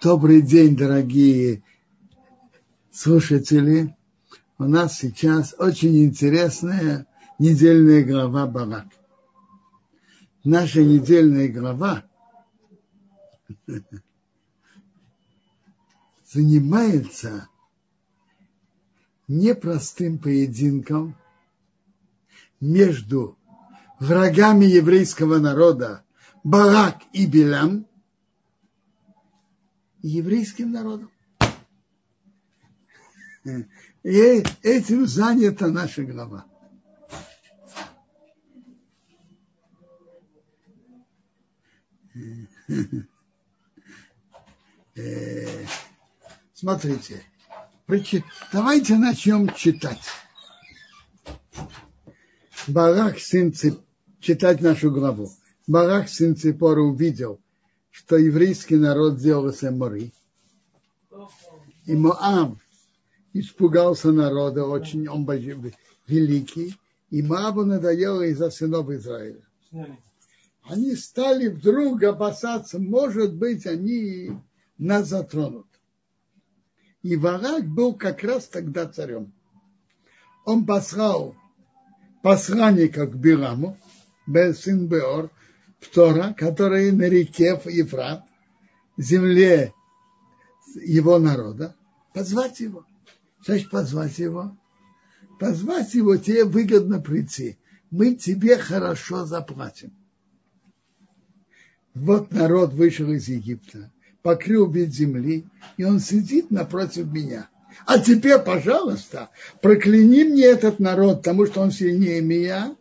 Добрый день, дорогие слушатели. У нас сейчас очень интересная недельная глава Барак. Наша недельная глава занимается непростым поединком между врагами еврейского народа Барак и Билам и еврейским народом. И этим занята наша глава. Смотрите, давайте начнем читать. Барак, сын Цип, читать нашу главу. Барак, сын Ципора, увидел, что еврейский народ сделался мори. И Моав испугался народа очень, он великий, и Моаву надоело из-за сынов Израиля. Они стали вдруг опасаться, может быть, они нас затронут. И Варак был как раз тогда царем. Он послал посланника к Бираму, сын Беор, Птора, который на реке Ефрат, земле его народа, позвать его. Значит, позвать его. Позвать его, тебе выгодно прийти. Мы тебе хорошо заплатим. Вот народ вышел из Египта, покрыл вид земли, и он сидит напротив меня. А теперь, пожалуйста, прокляни мне этот народ, потому что он сильнее меня.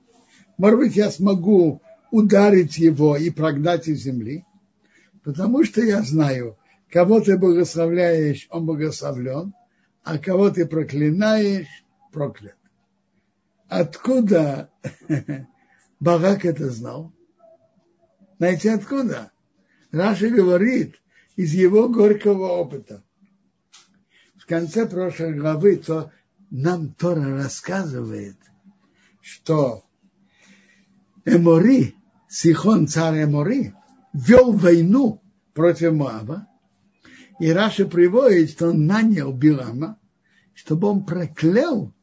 Может быть, я смогу ударить его и прогнать из земли, потому что я знаю, кого ты благословляешь, он благословлен, а кого ты проклинаешь, проклят. Откуда Барак это знал? Знаете, откуда? Раши говорит, из его горького опыта. В конце прошлой главы то нам Тора рассказывает, что Эмори, Сихон, царь Эмори, вел войну против Моаба, и Раши приводит, что он нанял Билама, чтобы он проклял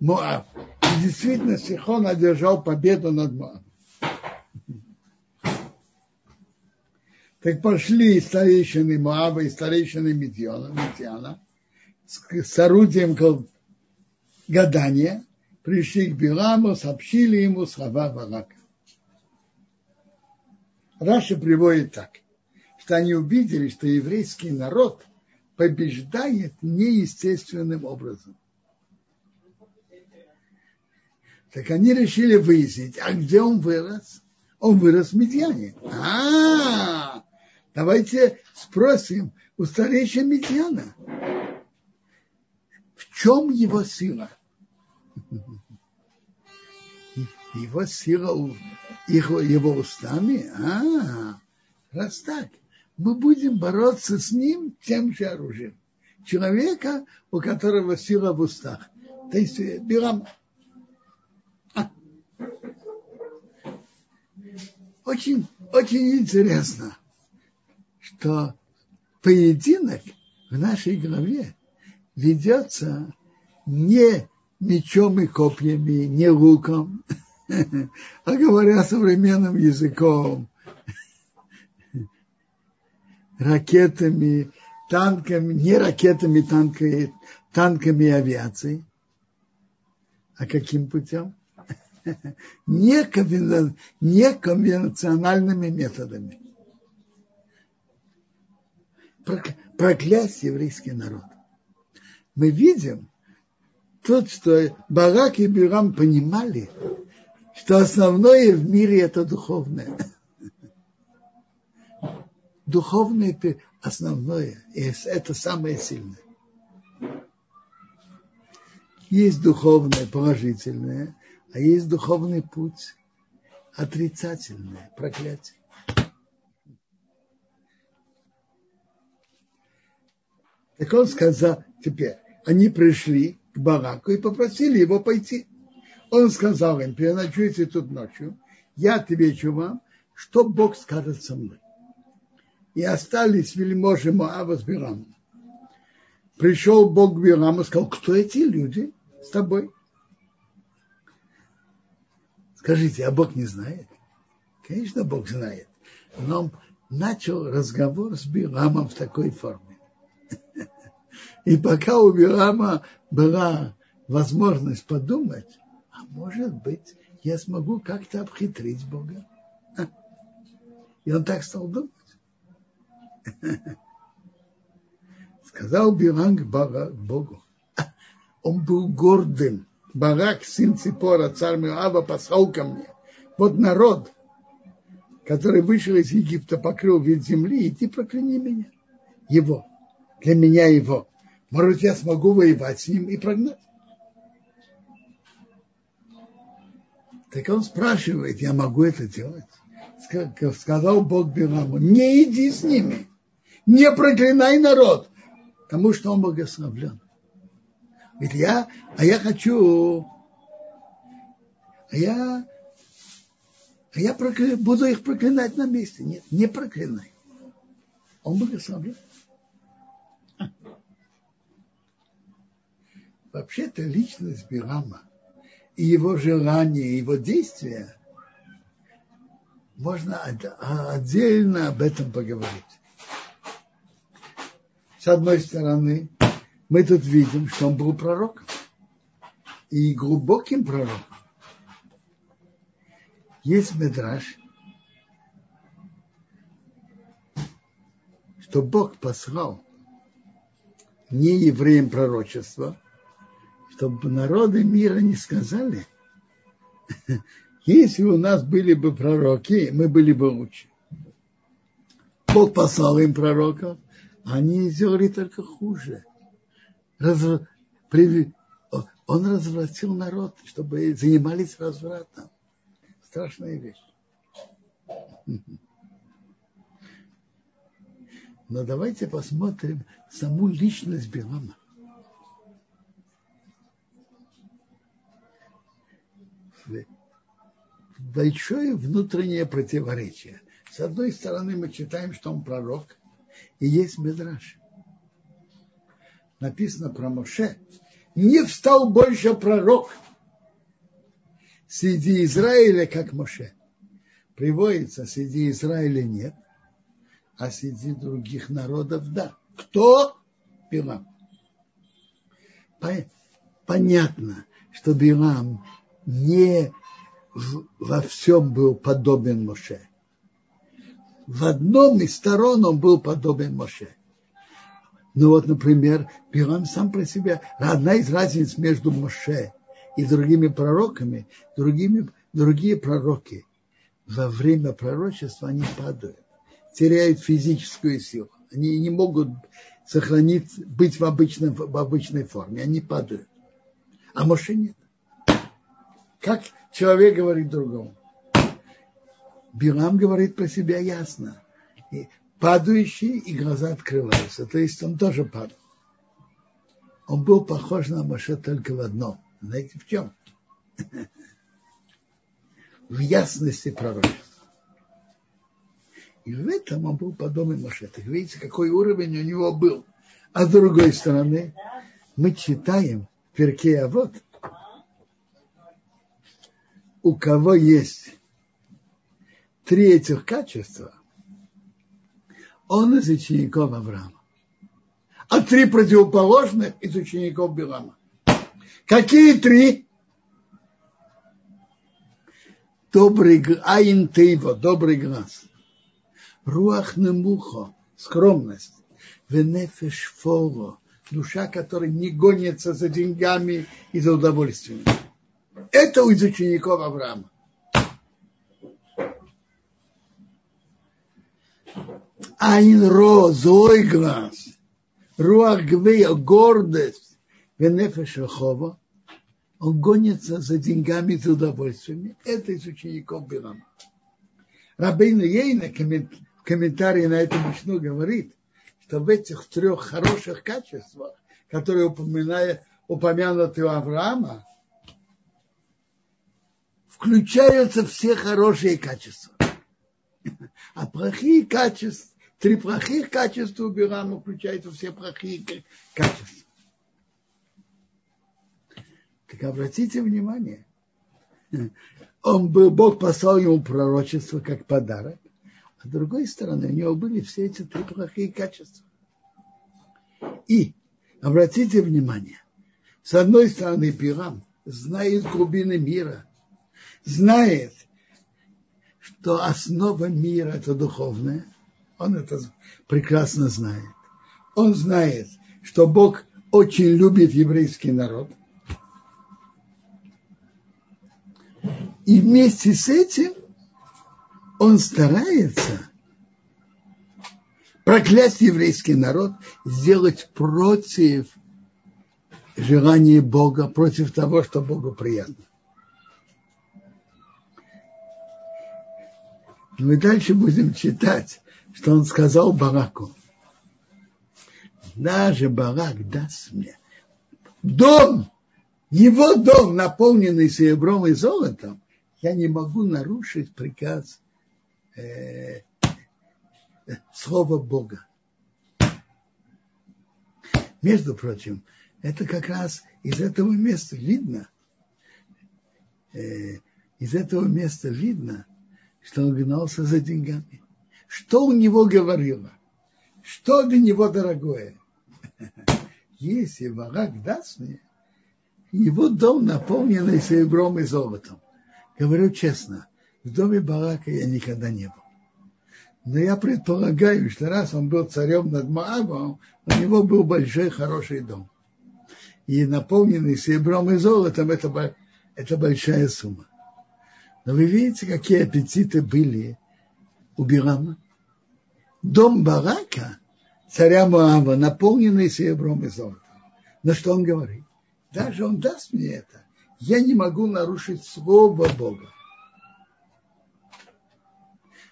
Моаб. И действительно, Сихон одержал победу над Моабом. Так пошли старейшины Моаба и старейшины Медиана с, с орудием гадания, пришли к Биламу, сообщили ему слова Барака. Раша приводит так, что они увидели, что еврейский народ побеждает неестественным образом. Так они решили выяснить, а где он вырос? Он вырос в Медьяне. А, давайте спросим у старейшего Медьяна, в чем его сила? Его сила его, его устами? А, раз так, мы будем бороться с ним тем же оружием. Человека, у которого сила в устах. То есть Бирам. А. Очень, очень интересно, что поединок в нашей голове ведется не мечом и копьями, не луком, а говоря современным языком, ракетами, танками, не ракетами, танками, танками и авиацией. А каким путем? Неконвенциональными методами. Проклясть еврейский народ. Мы видим, тут, что Барак и Бирам понимали, что основное в мире это духовное. Духовное основное, и это самое сильное. Есть духовное положительное, а есть духовный путь отрицательное, проклятие. Так он сказал, теперь, они пришли к Бараку и попросили его пойти. Он сказал им, переночуйте тут ночью, я отвечу вам, что Бог скажет со мной. и остались вельможи Моава с Бирамом. Пришел Бог к Бираму и сказал, кто эти люди с тобой? Скажите, а Бог не знает? Конечно, Бог знает. Но он начал разговор с Бирамом в такой форме. И пока у Билама была возможность подумать, а может быть, я смогу как-то обхитрить Бога. И он так стал думать. Сказал Билам к Богу. Он был гордым. Барак, сын Ципора, царь Миава, послал ко мне. Вот народ, который вышел из Египта, покрыл вид земли, иди прокляни меня. Его. Для меня его. Может, я смогу воевать с ним и прогнать. Так он спрашивает, я могу это делать? Сказал Бог Биламу, не иди с ними, не проклинай народ, потому что он благословлен. Ведь я, а я хочу, а я, а я прокля, буду их проклинать на месте. Нет, не проклинай. Он благословлен. Вообще-то личность Бирама и его желания, и его действия можно отдельно об этом поговорить. С одной стороны, мы тут видим, что он был пророком. И глубоким пророком. Есть медраж, что Бог послал не евреям пророчество, чтобы народы мира не сказали, если у нас были бы пророки, мы были бы лучше. Бог послал им пророков, они сделали только хуже. Раз, при, он развратил народ, чтобы занимались развратом. Страшная вещь. Но давайте посмотрим саму личность Билама. Большое внутреннее противоречие. С одной стороны, мы читаем, что он пророк, и есть Медраж. Написано про Моше. Не встал больше пророк среди Израиля, как Моше. Приводится, среди Израиля нет, а среди других народов да. Кто? Билам. Понятно, что Билам не во всем был подобен Моше. В одном из сторон он был подобен Моше. Ну вот, например, Билам сам про себя, одна из разниц между Моше и другими пророками, другими, другие пророки во время пророчества они падают, теряют физическую силу. Они не могут сохранить, быть в, обычном, в обычной форме, они падают. А Моше нет. Как человек говорит другому? Билам говорит про себя ясно. И падающий, и глаза открываются. То есть он тоже падал. Он был похож на Моше только в одном. Знаете, в чем? В ясности пророчества. И в этом он был подобен Моше. Так видите, какой уровень у него был. А с другой стороны, мы читаем в Перке а вот у кого есть три этих качества, он из учеников Авраама. А три противоположных из учеников Билама. Какие три? Добрый айн тейво, добрый глаз. Руах немухо, скромность. Венефеш фоло, душа, которая не гонится за деньгами и за удовольствием. Это из учеников Авраама. Айн ро, злой глаз, руах гвея, гордость, венефеш хова, он гонится за деньгами и удовольствиями. Это из учеников Билама. Рабейна Ейна в комментарии на эту мечту говорит, что в этих трех хороших качествах, которые упоминают, упомянуты у Авраама, включаются все хорошие качества. А плохие качества, три плохих качества у Бирама включаются все плохие качества. Так обратите внимание, он был, Бог послал ему пророчество как подарок, а с другой стороны у него были все эти три плохие качества. И обратите внимание, с одной стороны Пирам знает глубины мира, знает, что основа мира это духовное, он это прекрасно знает. Он знает, что Бог очень любит еврейский народ. И вместе с этим он старается проклясть еврейский народ, сделать против желания Бога, против того, что Богу приятно. Мы дальше будем читать, что он сказал Бараку. Даже Барак даст мне дом, его дом, наполненный серебром и золотом, я не могу нарушить приказ э, слова Бога. Между прочим, это как раз из этого места видно, э, из этого места видно, что он гнался за деньгами. Что у него говорило? Что для него дорогое? Если Барак даст мне, его дом наполненный серебром и золотом. Говорю честно, в доме Барака я никогда не был. Но я предполагаю, что раз он был царем над Моабом, у него был большой хороший дом. И наполненный серебром и золотом это, это большая сумма. Но вы видите, какие аппетиты были у Бирама? Дом Барака, царя Моаба, наполненный серебром и золотом. Но что он говорит? Даже он даст мне это. Я не могу нарушить слово Бога.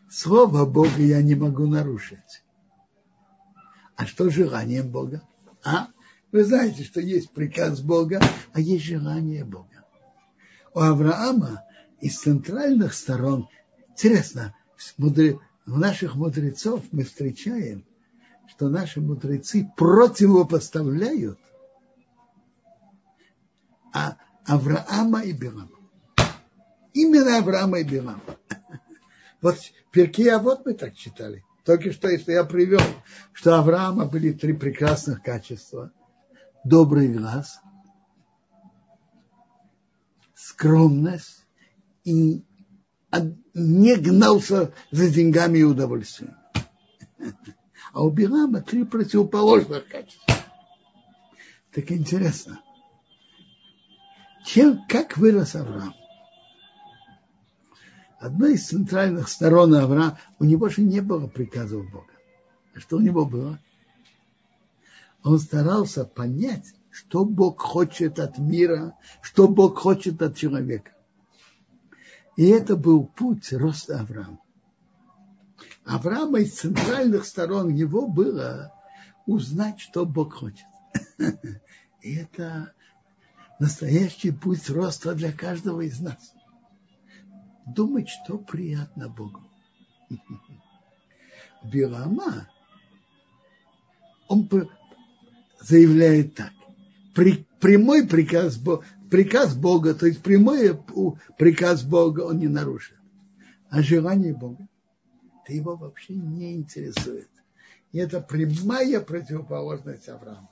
Слово Бога я не могу нарушить. А что желанием Бога? А? Вы знаете, что есть приказ Бога, а есть желание Бога. У Авраама из центральных сторон, интересно, в наших мудрецов мы встречаем, что наши мудрецы противопоставляют а Авраама и Билама. Именно Авраама и Билама. Вот перки, а вот мы так читали. Только что, если я привел, что Авраама были три прекрасных качества. Добрый глаз, скромность не гнался за деньгами и удовольствием. А у Билама три противоположных качества. Так интересно. Чем, как вырос Авраам? Одной из центральных сторон Авраама, у него же не было приказов Бога. А что у него было? Он старался понять, что Бог хочет от мира, что Бог хочет от человека. И это был путь роста Авраама. Авраама из центральных сторон его было узнать, что Бог хочет. И это настоящий путь роста для каждого из нас. Думать, что приятно Богу. Билама, он заявляет так. Прямой приказ, приказ Бога, то есть прямой приказ Бога он не нарушит. А желание Бога, это его вообще не интересует. И это прямая противоположность Авраама.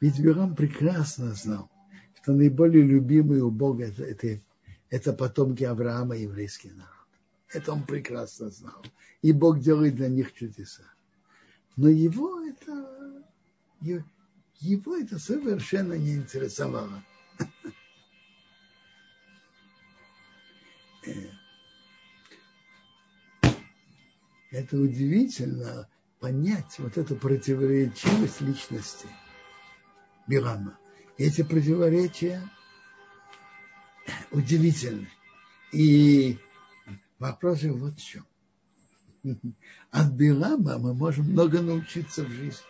Ведь Бирам прекрасно знал, что наиболее любимый у Бога это, это, это потомки Авраама, еврейский народ. Это он прекрасно знал. И Бог делает для них чудеса. Но его это, его это совершенно не интересовало. Это удивительно понять вот эту противоречивость личности. Билама. Эти противоречия удивительны. И вопрос же вот в чем. От Билама мы можем много научиться в жизни.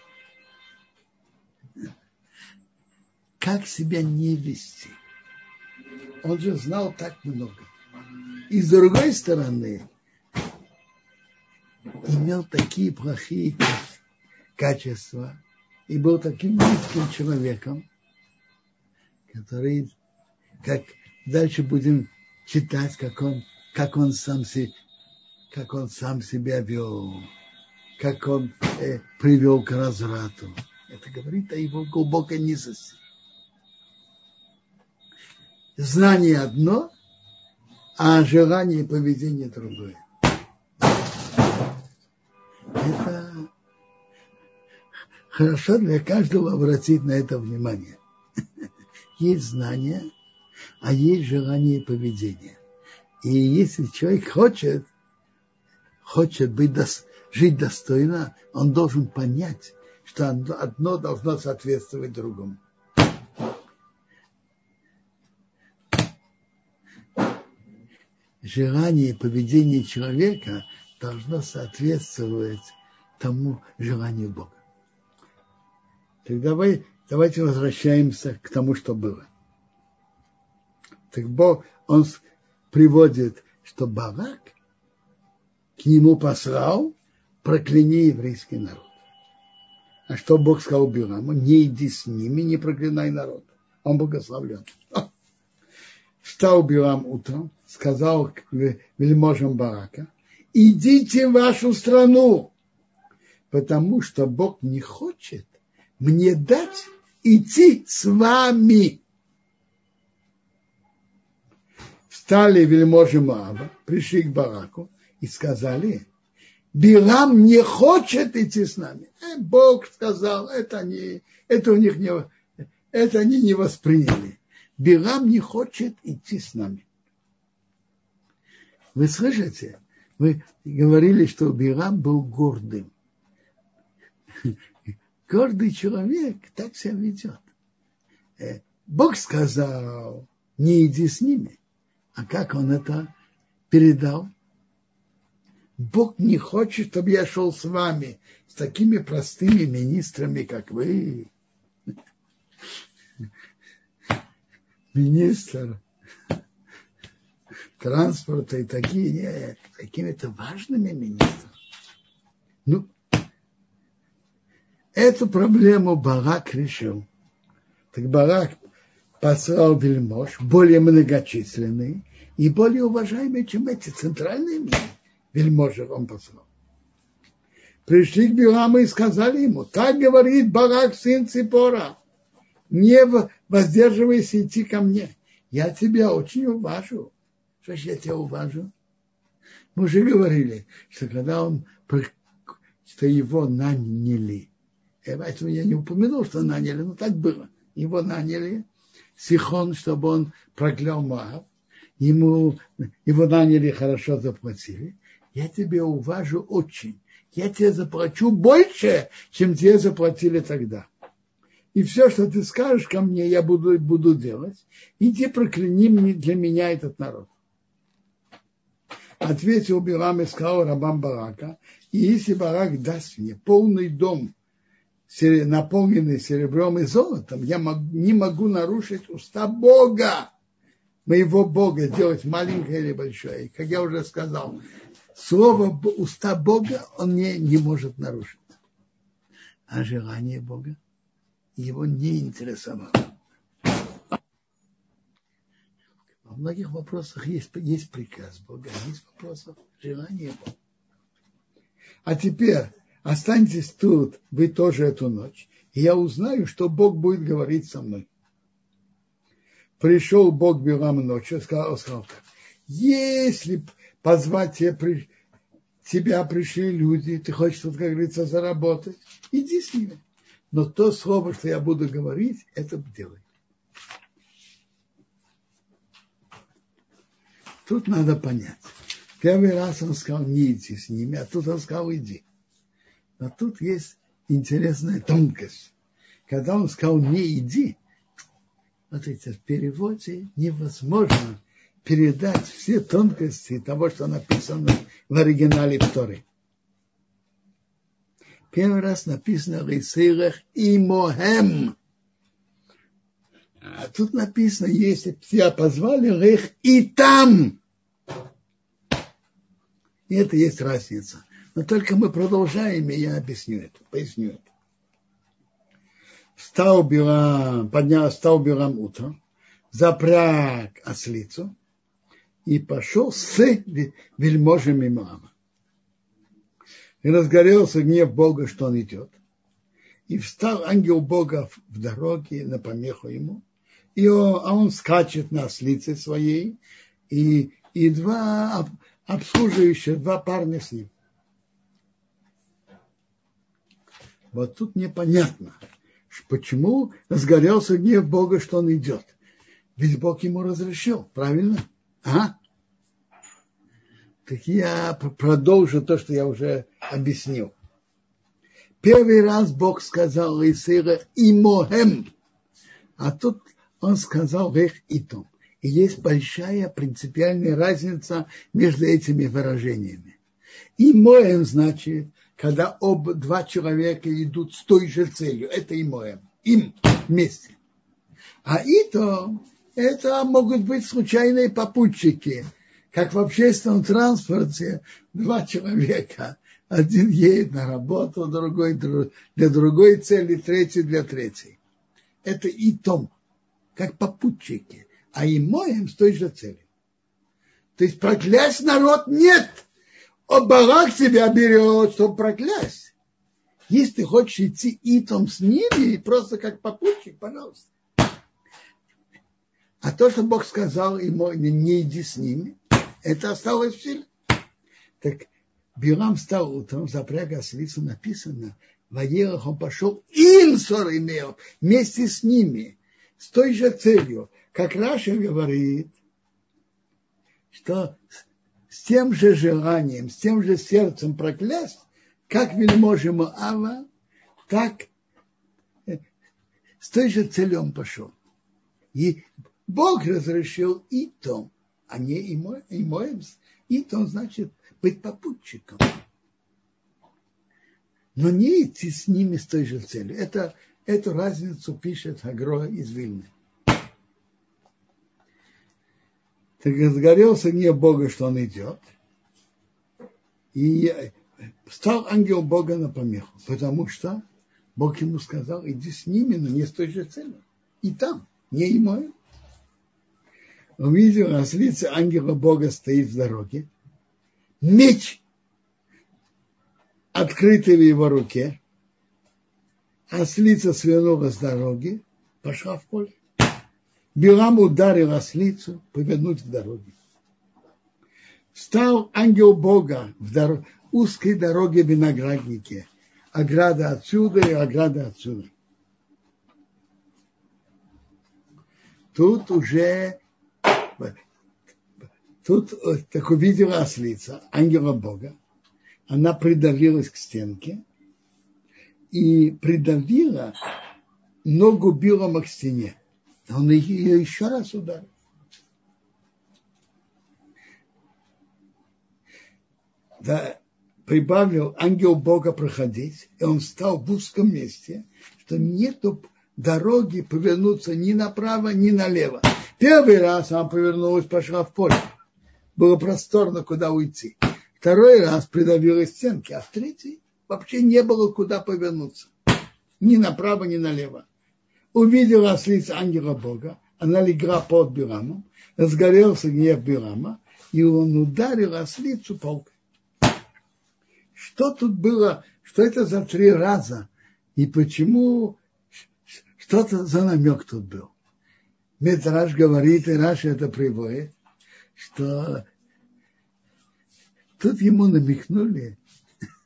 Как себя не вести. Он же знал так много. И с другой стороны, имел такие плохие качества и был таким низким человеком, который, как дальше будем читать, как он, как он сам себе, как он сам себя вел, как он э, привел к разврату. Это говорит о его глубокой низости. Знание одно, а желание и поведение другое. Это хорошо для каждого обратить на это внимание. Есть знание, а есть желание и поведение. И если человек хочет, хочет быть, жить достойно, он должен понять, что одно должно соответствовать другому. Желание и поведение человека должно соответствовать тому желанию Бога. Так давай, давайте возвращаемся к тому, что было. Так Бог, он приводит, что Барак к нему послал, прокляни еврейский народ. А что Бог сказал Биламу? Не иди с ними, не проклинай народ. Он благословлен. Встал Билам утром, сказал вельможам Барака, идите в вашу страну, потому что Бог не хочет мне дать идти с вами. Встали вельможи Маава, пришли к Бараку и сказали, Билам не хочет идти с нами. Э, Бог сказал, это, они, это у них не, это они не восприняли. Билам не хочет идти с нами. Вы слышите? Вы говорили, что Билам был гордым. Гордый человек так себя ведет. Э, Бог сказал, не иди с ними. А как он это передал? Бог не хочет, чтобы я шел с вами, с такими простыми министрами, как вы. Министр транспорта и такие, нет, какими-то важными министрами. Ну, эту проблему Барак решил. Так Барак послал вельмож, более многочисленный и более уважаемый, чем эти центральные вельможи он послал. Пришли к Биламу и сказали ему, так говорит Барак, сын Ципора, не воздерживайся идти ко мне. Я тебя очень уважу. Что ж я тебя уважу? Мы уже говорили, что когда он, что его наняли, поэтому я не упомянул, что наняли, но так было. Его наняли, Сихон, чтобы он проклял Моав, ему, его наняли, хорошо заплатили, я тебя уважу очень. Я тебе заплачу больше, чем тебе заплатили тогда. И все, что ты скажешь ко мне, я буду, буду делать. Иди прокляни мне для меня этот народ. Ответил Билам и сказал рабам Барака, и если Барак даст мне полный дом, наполненный серебром и золотом, я не могу нарушить уста Бога, моего Бога, сделать маленькое или большое. И, как я уже сказал, слово уста Бога он не, не может нарушить. А желание Бога его не интересовало. Во многих вопросах есть, есть приказ Бога, есть вопросов желания Бога. А теперь останьтесь тут, вы тоже эту ночь, и я узнаю, что Бог будет говорить со мной. Пришел Бог Билам ночью, сказал, сказал так, если позвать тебя, при, тебя пришли люди, ты хочешь, тут, как говорится, заработать, иди с ними. Но то слово, что я буду говорить, это делай. Тут надо понять. Первый раз он сказал, не иди с ними, а тут он сказал, иди. Но тут есть интересная тонкость. Когда он сказал, не иди, смотрите, в переводе невозможно передать все тонкости того, что написано в оригинале Торы. Первый раз написано «Рейсейрах и Мохем». А тут написано, если тебя позвали, рейх и там. И это есть разница. Но только мы продолжаем, и я объясню это, поясню это. Встал Билам, поднял, встал Билам утром, запряг ослицу и пошел с вельможами Мама. И разгорелся гнев Бога, что он идет. И встал ангел Бога в дороге на помеху ему. И он, а он скачет на ослице своей, и, и два обслуживающих, два парня с ним. Вот тут непонятно, почему разгорелся гнев Бога, что он идет. Ведь Бог ему разрешил, правильно? А? Так я продолжу то, что я уже объяснил. Первый раз Бог сказал Исаия «имохем», а тут он сказал «рех итом». И есть большая принципиальная разница между этими выражениями. «Имоем» значит когда об два человека идут с той же целью. Это и моем. Им вместе. А ито это могут быть случайные попутчики, как в общественном транспорте два человека. Один едет на работу, другой для другой цели, третий для третьей. Это и том, как попутчики. А и моем с той же целью. То есть проклясть народ нет – о, Барак тебя берет, чтобы проклясть. Если ты хочешь идти итом с ними, просто как попутчик, пожалуйста. А то, что Бог сказал ему, не иди с ними, это осталось в силе. Так Билам стал утром, запряг ослицу, написано, в Аерах он пошел им имел, вместе с ними, с той же целью, как Раша говорит, что с тем же желанием, с тем же сердцем проклясть, как вельможа Моава, так э, с той же целью он пошел. И Бог разрешил и том, а не и, мой, и моим. Том значит быть попутчиком. Но не идти с ними с той же целью. Это, эту разницу пишет Агро из Вильны. Так разгорелся гнев Бога, что он идет. И стал ангел Бога на помеху, потому что Бог ему сказал, иди с ними, но не с той же целью. И там, не и мой. Увидел ослица ангела Бога стоит в дороге. Меч открытый в его руке. Ослица свернула с дороги, пошла в поле. Билам ударил ослицу повернуть в дороге. Встал ангел Бога в дор... узкой дороге винограднике. Ограда отсюда и ограда отсюда. Тут уже тут так увидела ослица, ангела Бога. Она придавилась к стенке и придавила ногу Билома к стене. Он ее еще раз ударил. Да, прибавил ангел Бога проходить, и он стал в узком месте, что нету дороги повернуться ни направо, ни налево. Первый раз она повернулась, пошла в поле. Было просторно, куда уйти. Второй раз придавила стенки, а в третий вообще не было куда повернуться. Ни направо, ни налево увидела ослица ангела Бога, она легла под Бирамом, разгорелся гнев Бирама, и он ударил ослицу палкой. Что тут было, что это за три раза, и почему, что это за намек тут был? Медраж говорит, и Раш это приводит, что тут ему намекнули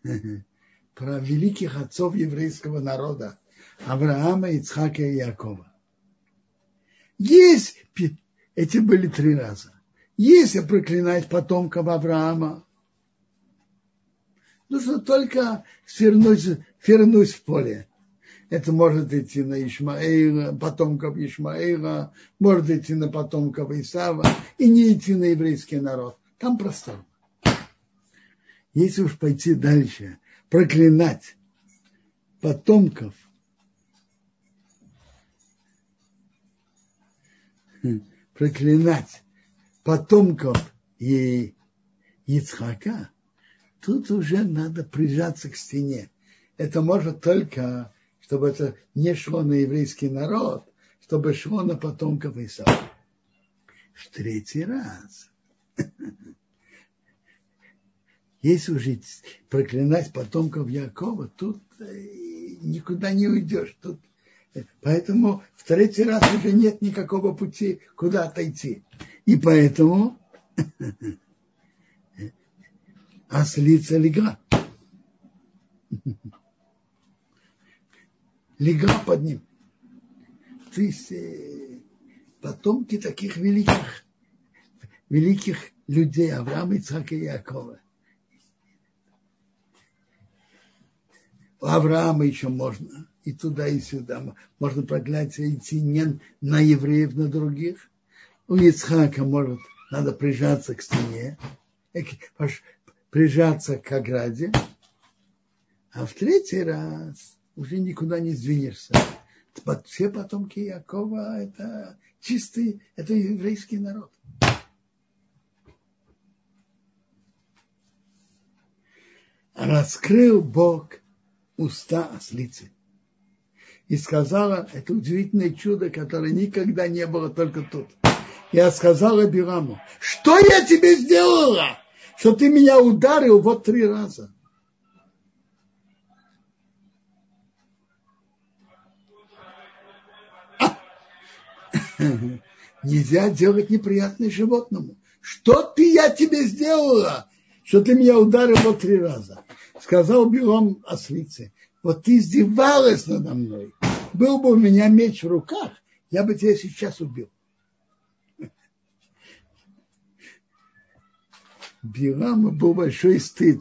про великих отцов еврейского народа, Авраама, Ицхака и Якова. Есть, эти были три раза. Если проклинать потомков Авраама, нужно только свернуть, свернуть в поле. Это может идти на Ишмаэла, потомков Ишмаэла, может идти на потомков Исава и не идти на еврейский народ. Там простор. Если уж пойти дальше, проклинать потомков проклинать потомков и Ицхака, тут уже надо прижаться к стене. Это может только, чтобы это не шло на еврейский народ, чтобы шло на потомков Исава. В третий раз. Если уже проклинать потомков Якова, тут э, никуда не уйдешь. Тут, поэтому в третий раз уже нет никакого пути, куда отойти. И поэтому ослица легла. Легла под ним. Э, потомки таких великих, великих людей, Авраама, Ицхака и Якова. У Авраама еще можно и туда, и сюда. Можно проклятие идти не на евреев, на других. У Ицхака может, надо прижаться к стене, прижаться к ограде, а в третий раз уже никуда не сдвинешься. Все потомки Якова – это чистый, это еврейский народ. Раскрыл Бог уста ослицы. И сказала, это удивительное чудо, которое никогда не было только тут. Я сказала Бираму, что я тебе сделала, что ты меня ударил вот три раза. Нельзя делать неприятное животному. Что ты я тебе сделала, что ты меня ударил вот три раза? Сказал Билом ослице, вот ты издевалась надо мной. Был бы у меня меч в руках, я бы тебя сейчас убил. Билама был большой стыд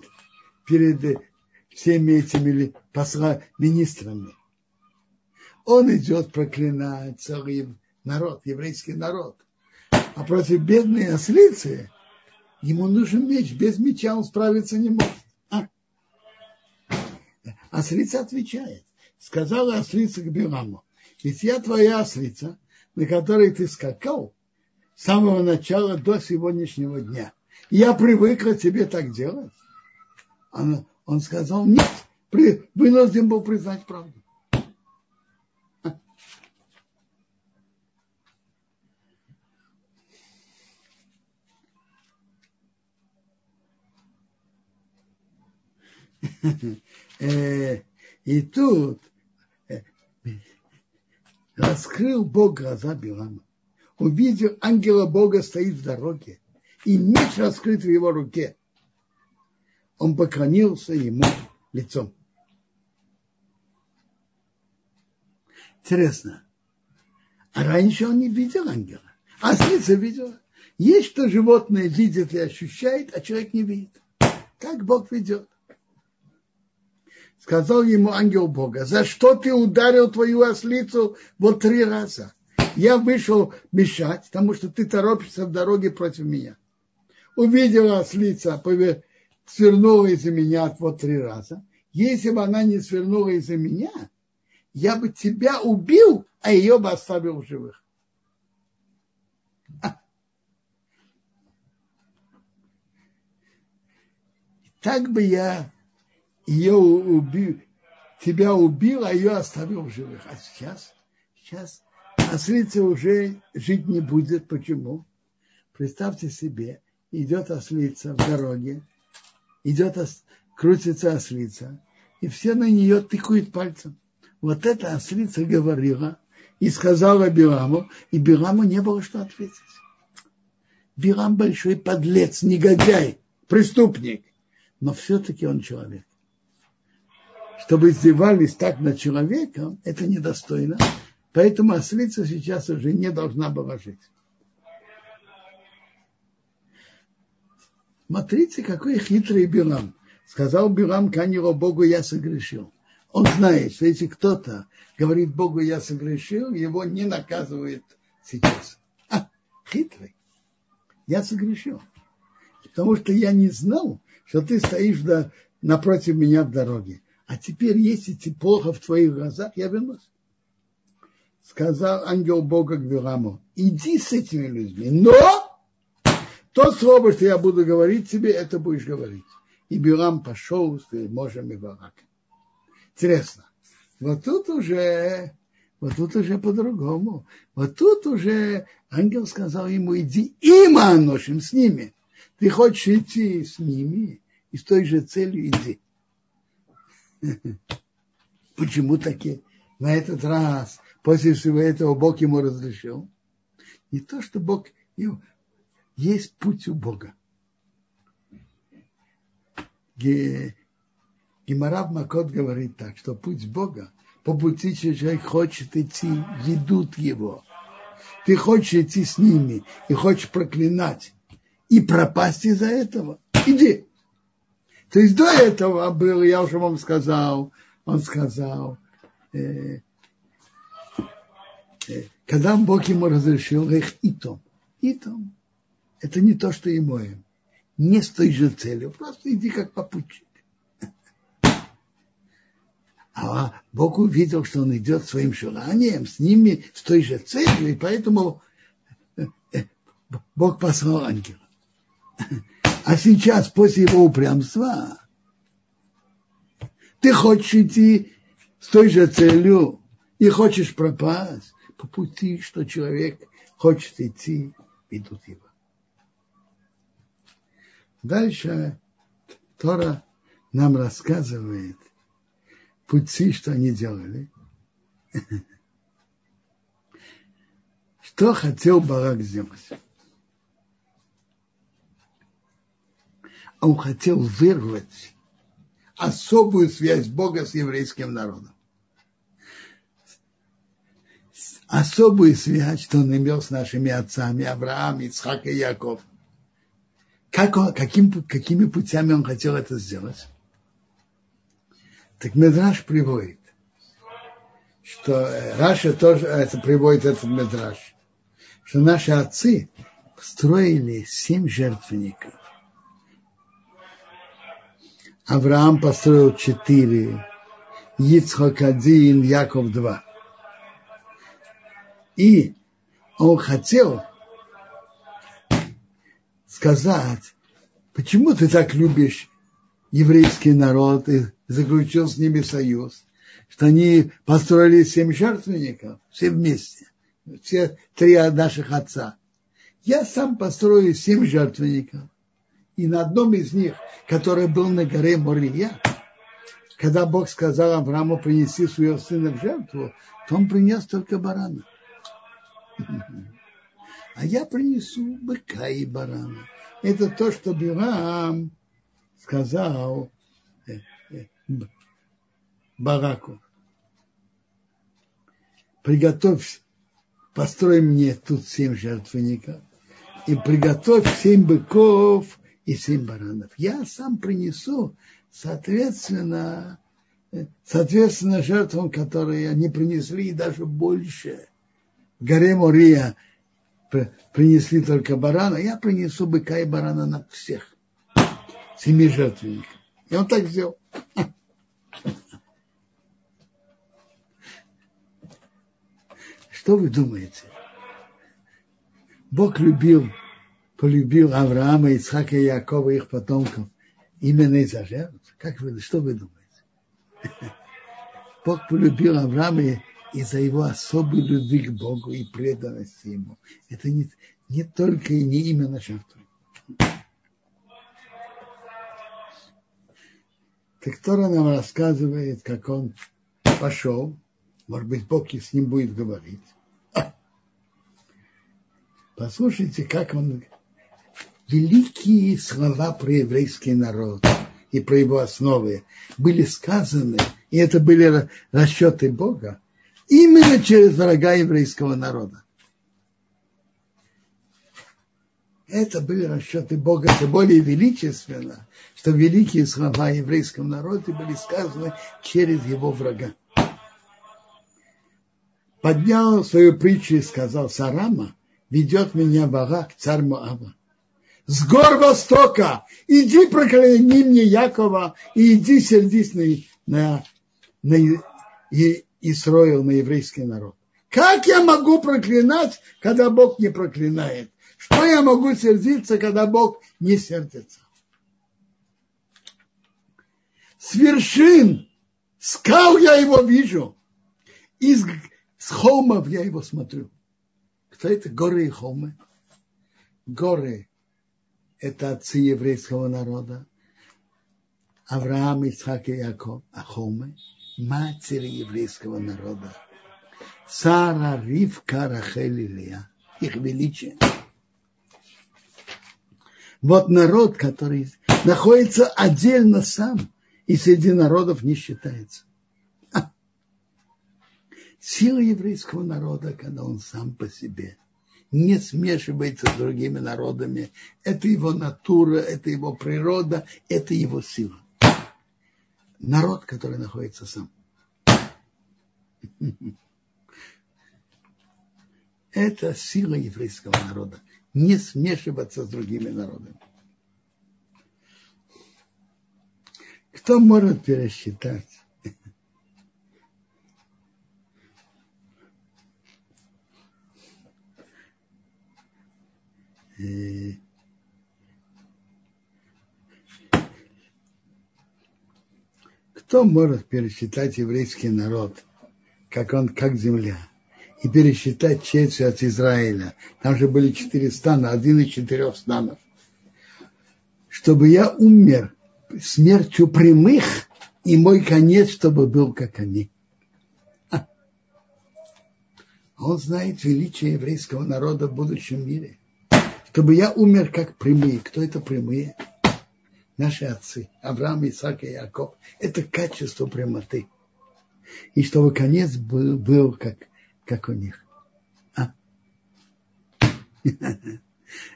перед всеми этими посла, министрами. Он идет проклинать целый народ, еврейский народ. А против бедной ослицы ему нужен меч. Без меча он справиться не может. А? Ослица отвечает. Сказала ослица к Биламу. Ведь я твоя ослица, на которой ты скакал с самого начала до сегодняшнего дня. Я привыкла тебе так делать. Он, он сказал, нет, при, вынужден был признать правду. и тут э, раскрыл Бог глаза Билама. Увидел ангела Бога стоит в дороге, и меч раскрыт в его руке. Он поклонился ему лицом. Интересно. А раньше он не видел ангела. А снится видел. Есть, что животное видит и ощущает, а человек не видит. Как Бог ведет сказал ему ангел Бога, за что ты ударил твою ослицу вот три раза? Я вышел мешать, потому что ты торопишься в дороге против меня. Увидела ослица, свернула из-за меня вот три раза. Если бы она не свернула из-за меня, я бы тебя убил, а ее бы оставил в живых. Так бы я ее убил, тебя убил, а ее оставил в живых. А сейчас, сейчас ослица уже жить не будет. Почему? Представьте себе, идет ослица в дороге, идет, ос, крутится ослица, и все на нее тыкают пальцем. Вот эта ослица говорила и сказала Бираму, и Бираму не было что ответить. Бирам большой подлец, негодяй, преступник, но все-таки он человек чтобы издевались так над человеком, это недостойно. Поэтому ослица сейчас уже не должна была жить. Смотрите, какой хитрый Билам. Сказал Билам Канилу Богу, я согрешил. Он знает, что если кто-то говорит Богу, я согрешил, его не наказывают сейчас. А, хитрый. Я согрешил. Потому что я не знал, что ты стоишь напротив меня в дороге а теперь, если плохо в твоих глазах, я вернусь. Сказал ангел Бога к Бираму, иди с этими людьми, но то слово, что я буду говорить тебе, это будешь говорить. и Билам пошел с можем и Бараком. Интересно. Вот тут уже, вот тут уже по-другому. Вот тут уже ангел сказал ему, иди има ношим с ними. Ты хочешь идти с ними, и с той же целью иди. Почему таки на этот раз, после всего этого, Бог ему разрешил? Не то, что Бог, есть путь у Бога. Гимарав Макот говорит так, что путь Бога, по пути человек хочет идти, ведут его. Ты хочешь идти с ними и хочешь проклинать и пропасть из-за этого. Иди. То есть до этого был, я уже вам сказал, он сказал, э, э, когда Бог ему разрешил их итом. Итом. Это не то, что и моем. Не с той же целью. Просто иди как попутчик. А Бог увидел, что он идет своим желанием, с ними, с той же целью, и поэтому э, э, Бог послал ангела. А сейчас, после его упрямства, ты хочешь идти с той же целью и хочешь пропасть по пути, что человек хочет идти, ведут его. Дальше Тора нам рассказывает пути, что они делали. Что хотел Барак сделать? Он хотел вырвать особую связь Бога с еврейским народом. Особую связь, что он имел с нашими отцами Авраам, Ицхак и Яков. Как он, каким, какими путями он хотел это сделать? Так Медраж приводит, что э, Раша тоже это приводит этот Медраж, что наши отцы строили семь жертвенников Авраам построил четыре, Ицхак один, Яков два. И он хотел сказать, почему ты так любишь еврейский народ и заключил с ними союз, что они построили семь жертвенников, все вместе, все три наших отца. Я сам построю семь жертвенников, и на одном из них, который был на горе Мория, когда Бог сказал Аврааму принести своего сына в жертву, то он принес только барана. А я принесу быка и барана. Это то, что Билам сказал э, э, Бараку. Приготовь, построй мне тут семь жертвенников и приготовь семь быков и семь баранов. Я сам принесу, соответственно, соответственно жертвам, которые они принесли, и даже больше. В горе Мория принесли только барана, я принесу быка и барана на всех. Семи жертвенников. И он так сделал. Что вы думаете? Бог любил полюбил Авраама, Ицхака и Якова, их потомков, именно из-за жертв? Как вы, что вы думаете? Бог полюбил Авраама из-за его особой любви к Богу и преданности ему. Это не, не только и не именно жертвы. Так Тора нам рассказывает, как он пошел, может быть, Бог с ним будет говорить. Послушайте, как он великие слова про еврейский народ и про его основы были сказаны, и это были расчеты Бога, именно через врага еврейского народа. Это были расчеты Бога, это более величественно, что великие слова еврейскому народу были сказаны через его врага. Поднял свою притчу и сказал, Сарама ведет меня Барак, царь Моаба с гор Востока, иди прокляни мне Якова, и иди сердись на, на, на и, Исроил, на еврейский народ. Как я могу проклинать, когда Бог не проклинает? Что я могу сердиться, когда Бог не сердится? С вершин скал я его вижу. Из с холмов я его смотрю. Кто это? Горы и холмы. Горы – это отцы еврейского народа. Авраам, Исхак и Яков. А холмы – матери еврейского народа. Сара, Ривка, Рахель и Лия. Их величие. Вот народ, который находится отдельно сам и среди народов не считается. Сила еврейского народа, когда он сам по себе не смешивается с другими народами, это его натура, это его природа, это его сила. Народ, который находится сам. Это сила еврейского народа. Не смешиваться с другими народами. Кто может пересчитать кто может пересчитать еврейский народ, как он, как земля, и пересчитать четверть Израиля? Там же были четыре стана, один из четырех станов. Чтобы я умер смертью прямых, и мой конец, чтобы был как они. Он знает величие еврейского народа в будущем мире чтобы я умер как прямые. Кто это прямые? Наши отцы, Авраам, Исаак и Яков. Это качество прямоты. И чтобы конец был, был как, как у них. А?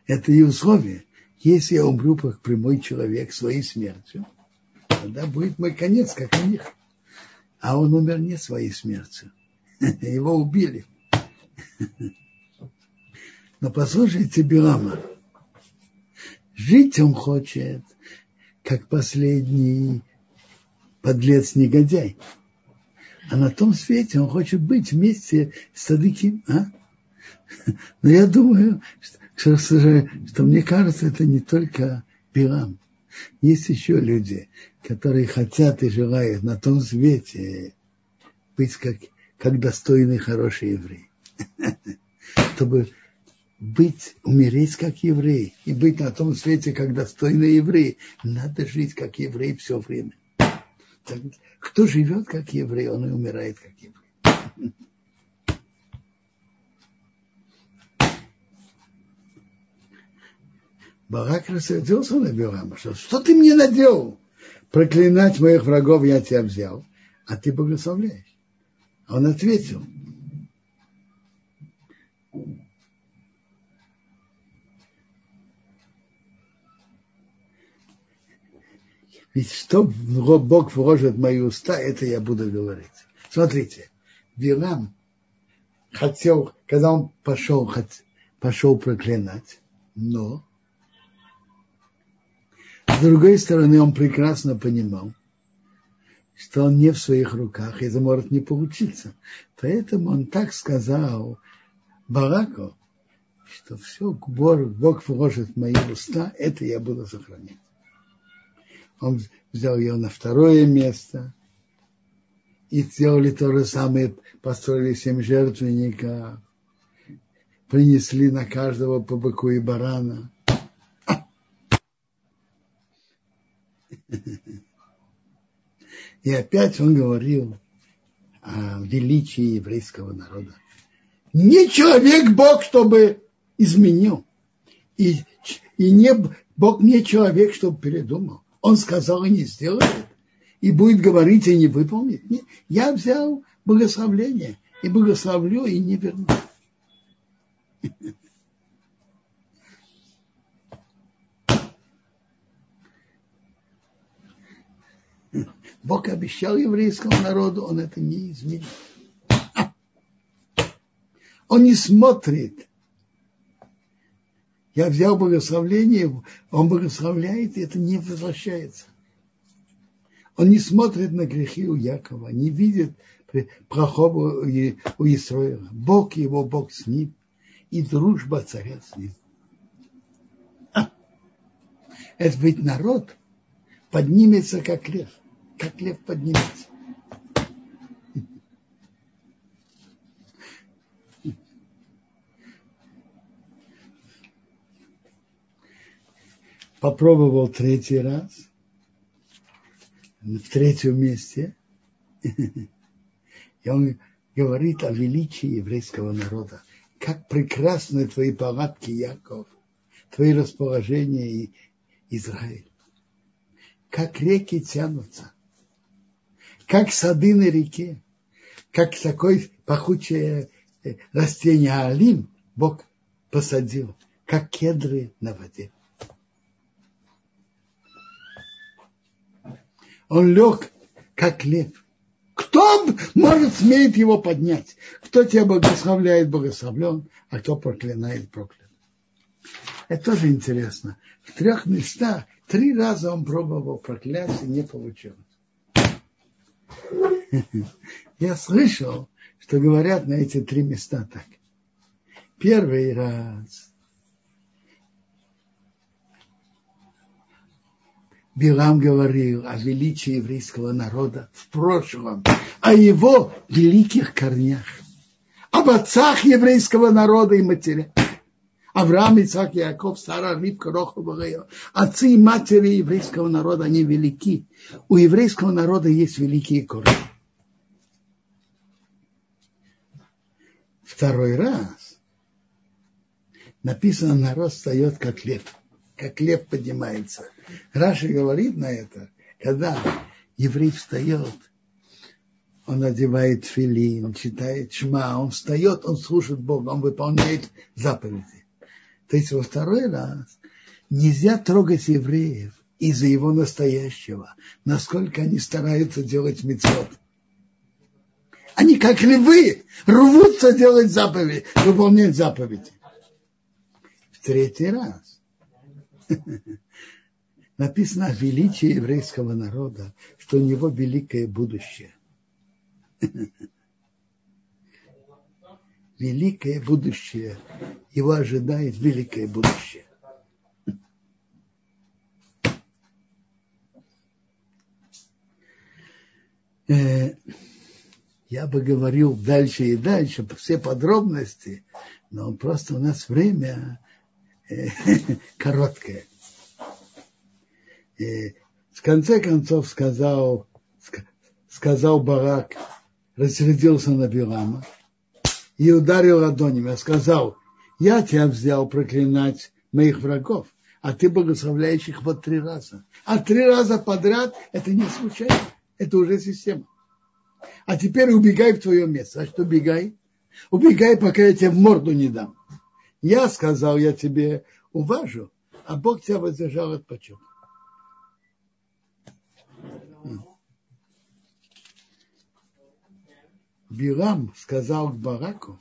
Это и условие. Если я умру как прямой человек своей смертью, тогда будет мой конец, как у них. А он умер не своей смертью. Его убили. Но послушайте Билама. Жить он хочет, как последний подлец-негодяй. А на том свете он хочет быть вместе с Садыким. А? Но я думаю, что, что, что мне кажется, это не только Билам. Есть еще люди, которые хотят и желают на том свете быть как, как достойный хороший еврей. Чтобы быть, умереть как еврей и быть на том свете как достойный еврей, надо жить как еврей все время. Так, кто живет как еврей, он и умирает как еврей. Барак рассердился на Билама, что что ты мне наделал? Проклинать моих врагов я тебя взял, а ты благословляешь. Он ответил, Ведь что Бог вложит в мои уста, это я буду говорить. Смотрите, Вилам хотел, когда он пошел, пошел проклинать, но с другой стороны, он прекрасно понимал, что он не в своих руках, и это может не получиться. Поэтому он так сказал Бараку, что все, Бог вложит в мои уста, это я буду сохранять. Он взял ее на второе место. И сделали то же самое, построили семь жертвенников, принесли на каждого по быку и барана. И опять он говорил о величии еврейского народа. Не человек Бог, чтобы изменил. И, и не, Бог не человек, чтобы передумал он сказал и не сделает, и будет говорить и не выполнит. Нет, я взял благословление и благословлю и не верну. Бог обещал еврейскому народу, он это не изменит. Он не смотрит я взял благословление, он благословляет, и это не возвращается. Он не смотрит на грехи у Якова, не видит прохобу у Исраила. Бог его, Бог с ним, и дружба царя с ним. А, это ведь народ поднимется как лев. как лев поднимется. Попробовал третий раз, в третьем месте, и он говорит о величии еврейского народа. Как прекрасны твои палатки, Яков, твои расположения, Израиль. Как реки тянутся, как сады на реке, как такое пахучее э, растение Алим Бог посадил, как кедры на воде. Он лег, как лев. Кто может, смеет его поднять? Кто тебя благословляет, благословлен, а кто проклинает, проклят. Это тоже интересно. В трех местах три раза он пробовал проклясть и не получилось. Я слышал, что говорят на эти три места так. Первый раз Билам говорил о величии еврейского народа в прошлом, о его великих корнях, об отцах еврейского народа и матерях. Авраам, Исаак, Яков, Сара, Ривка, Рохова, отцы и матери еврейского народа, они велики. У еврейского народа есть великие корни. Второй раз написано, народ встает как лев как лев поднимается. Раши говорит на это, когда еврей встает, он одевает филин, читает шма, он встает, он слушает Бога, он выполняет заповеди. То есть во второй раз нельзя трогать евреев из-за его настоящего, насколько они стараются делать мецвод. Они, как львы, рвутся делать заповеди, выполнять заповеди. В третий раз Написано о величии еврейского народа, что у него великое будущее. Великое будущее. Его ожидает великое будущее. Э, я бы говорил дальше и дальше, все подробности, но просто у нас время короткое. И в конце концов сказал, сказал Барак, рассердился на Билама и ударил ладонями, а сказал, я тебя взял проклинать моих врагов, а ты благословляешь их вот три раза. А три раза подряд это не случайно, это уже система. А теперь убегай в твое место. А что убегай? Убегай, пока я тебе в морду не дам. Я сказал, я тебе уважу, а Бог тебя воздержал от почета. Бирам сказал к Бараку,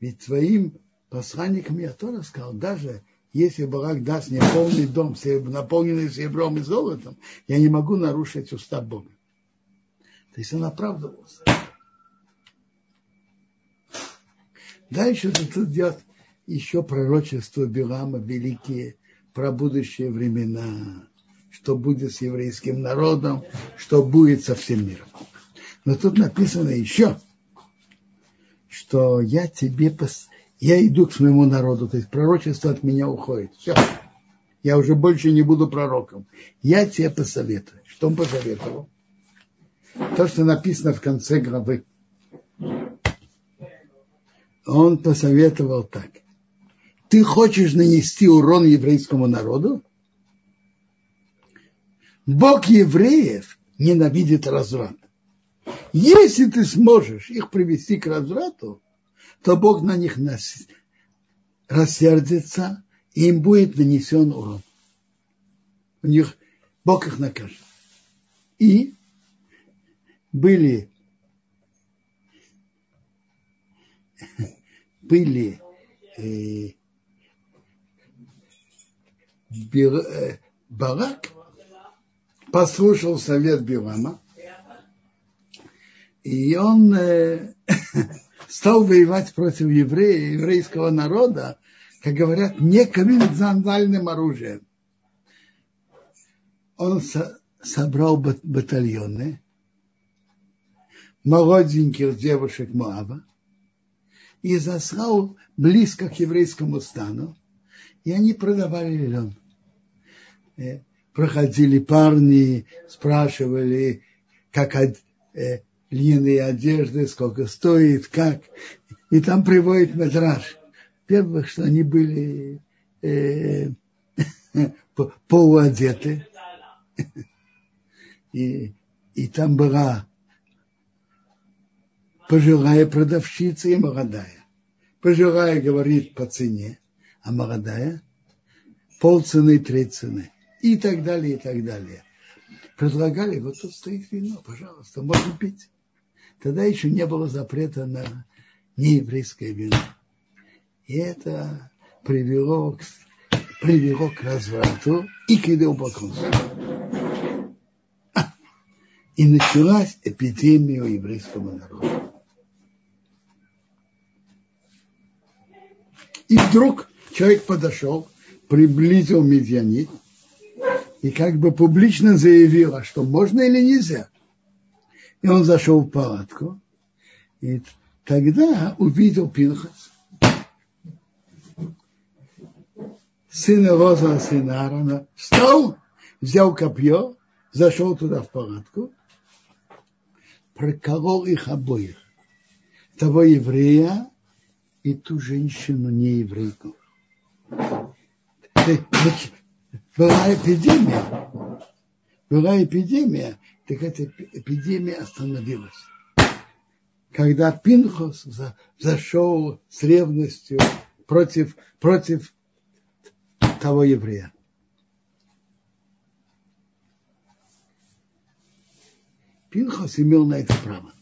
ведь твоим посланникам я тоже сказал, даже если Барак даст мне полный дом, наполненный серебром и золотом, я не могу нарушить устав Бога. То есть он оправдывался. Дальше тут идет еще пророчества Билама великие про будущие времена, что будет с еврейским народом, что будет со всем миром. Но тут написано еще, что я тебе пос... я иду к своему народу, то есть пророчество от меня уходит. Все. Я уже больше не буду пророком. Я тебе посоветую. Что он посоветовал? То, что написано в конце главы. Он посоветовал так ты хочешь нанести урон еврейскому народу? Бог евреев ненавидит разврат. Если ты сможешь их привести к разврату, то Бог на них рассердится, и им будет нанесен урон. У них Бог их накажет. И были, были э, Барак послушал совет Билама, и он э, стал воевать против евреев, еврейского народа, как говорят, неконвенциональным оружием. Он со, собрал батальоны молоденьких девушек Моаба и заслал близко к еврейскому стану, и они продавали лен. Э, проходили парни, спрашивали, как э, льняные одежды, сколько стоит, как. И там приводит Медраж. Первых, что они были э, полуодеты. И, и там была пожилая продавщица и молодая. Пожилая говорит по цене, а молодая полцены, треть цены. И так далее, и так далее. Предлагали, вот тут стоит вино, пожалуйста, можно пить. Тогда еще не было запрета на нееврейское вино. И это привело к, привело к разврату и к идеопоклонству. И началась эпидемия у еврейского народа. И вдруг человек подошел, приблизил медианит и как бы публично заявил, а что можно или нельзя. И он зашел в палатку, и тогда увидел Пинхас, сына Роза, сына Аарона, встал, взял копье, зашел туда в палатку, проколол их обоих, того еврея и ту женщину не еврейку. Была эпидемия, была эпидемия, так эта эпидемия остановилась. Когда Пинхос зашел с ревностью против, против того еврея. Пинхос имел на это право.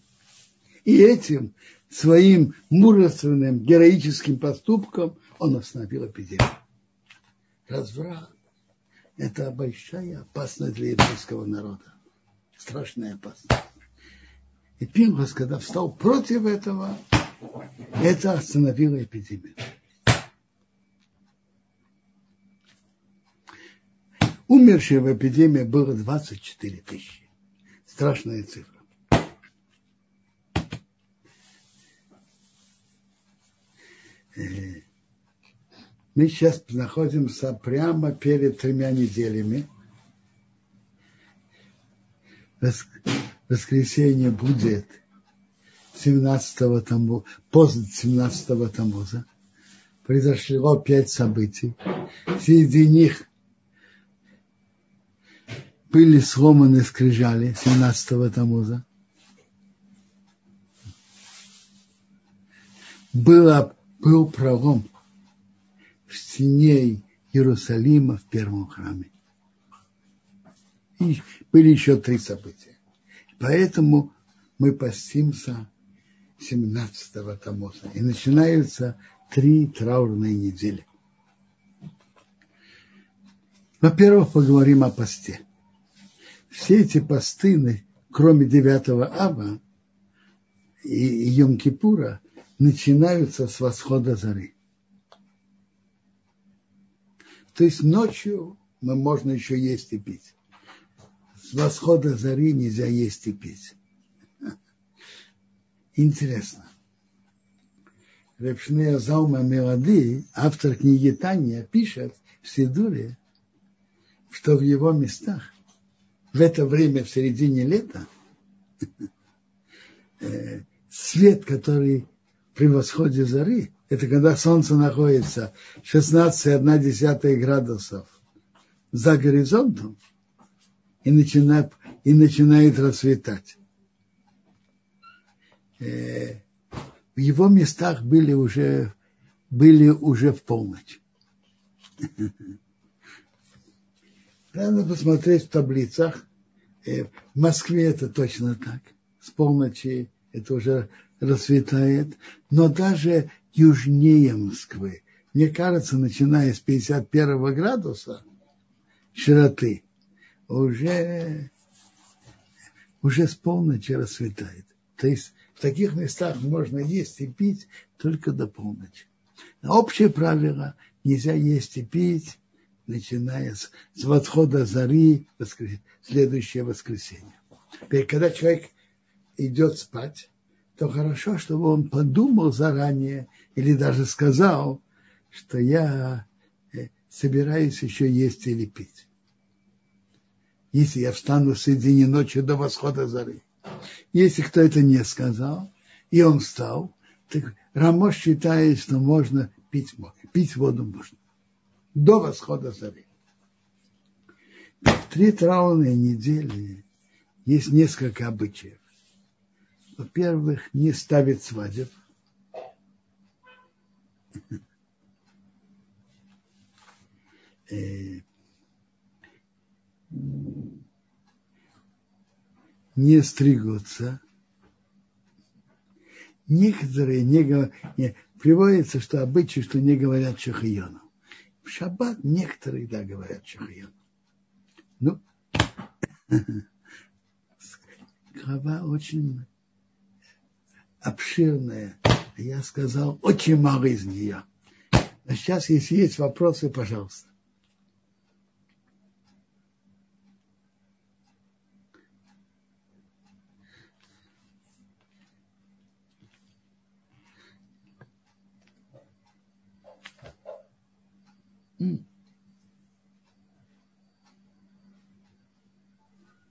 И этим своим мужественным, героическим поступком он остановил эпидемию. Разврат – это большая опасность для еврейского народа страшная опасность. И Пинхас, когда встал против этого, это остановило эпидемию. Умерших в эпидемии было 24 тысячи. Страшная цифра. Э, мы сейчас находимся прямо перед тремя неделями – воскресенье будет 17-го тому, после 17-го тамуза. Произошло пять событий. Среди них были сломаны скрижали 17-го тамуза. Было, был пролом в стене Иерусалима в первом храме. И были еще три события. Поэтому мы постимся 17-го Тамоза. И начинаются три траурные недели. Во-первых, поговорим о посте. Все эти посты, кроме 9 ава и Йом-Кипура, начинаются с восхода зары. То есть ночью мы можно еще есть и пить с восхода зари нельзя есть и пить. Интересно. Репшнея Залма Мелоды, автор книги Таня, пишет в Сидуре, что в его местах в это время, в середине лета, э, свет, который при восходе зары, это когда солнце находится 16,1 градусов за горизонтом, и начинает, и начинает расцветать. Э, в его местах были уже, были уже в полночь. Надо посмотреть в таблицах. Э, в Москве это точно так. С полночи это уже расцветает. Но даже южнее Москвы, мне кажется, начиная с 51 градуса широты, уже, уже с полночи расцветает. То есть в таких местах можно есть и пить только до полночи. Но общее правило – нельзя есть и пить начиная с, с восхода зари воскрес... следующее воскресенье. Теперь, когда человек идет спать, то хорошо, чтобы он подумал заранее или даже сказал, что я э, собираюсь еще есть или пить. Если я встану в середине ночи до восхода зары. Если кто это не сказал, и он встал, так Рамош считает, что можно пить, пить воду можно. До восхода зары. В три траурные недели есть несколько обычаев. Во-первых, не ставить свадеб. Э, не стригутся. Некоторые не, не приводится, что обычай, что не говорят шахиону. В шаббат некоторые, да, говорят шахиону. Ну, глава очень обширная. Я сказал очень мало из нее. А сейчас, если есть вопросы, пожалуйста.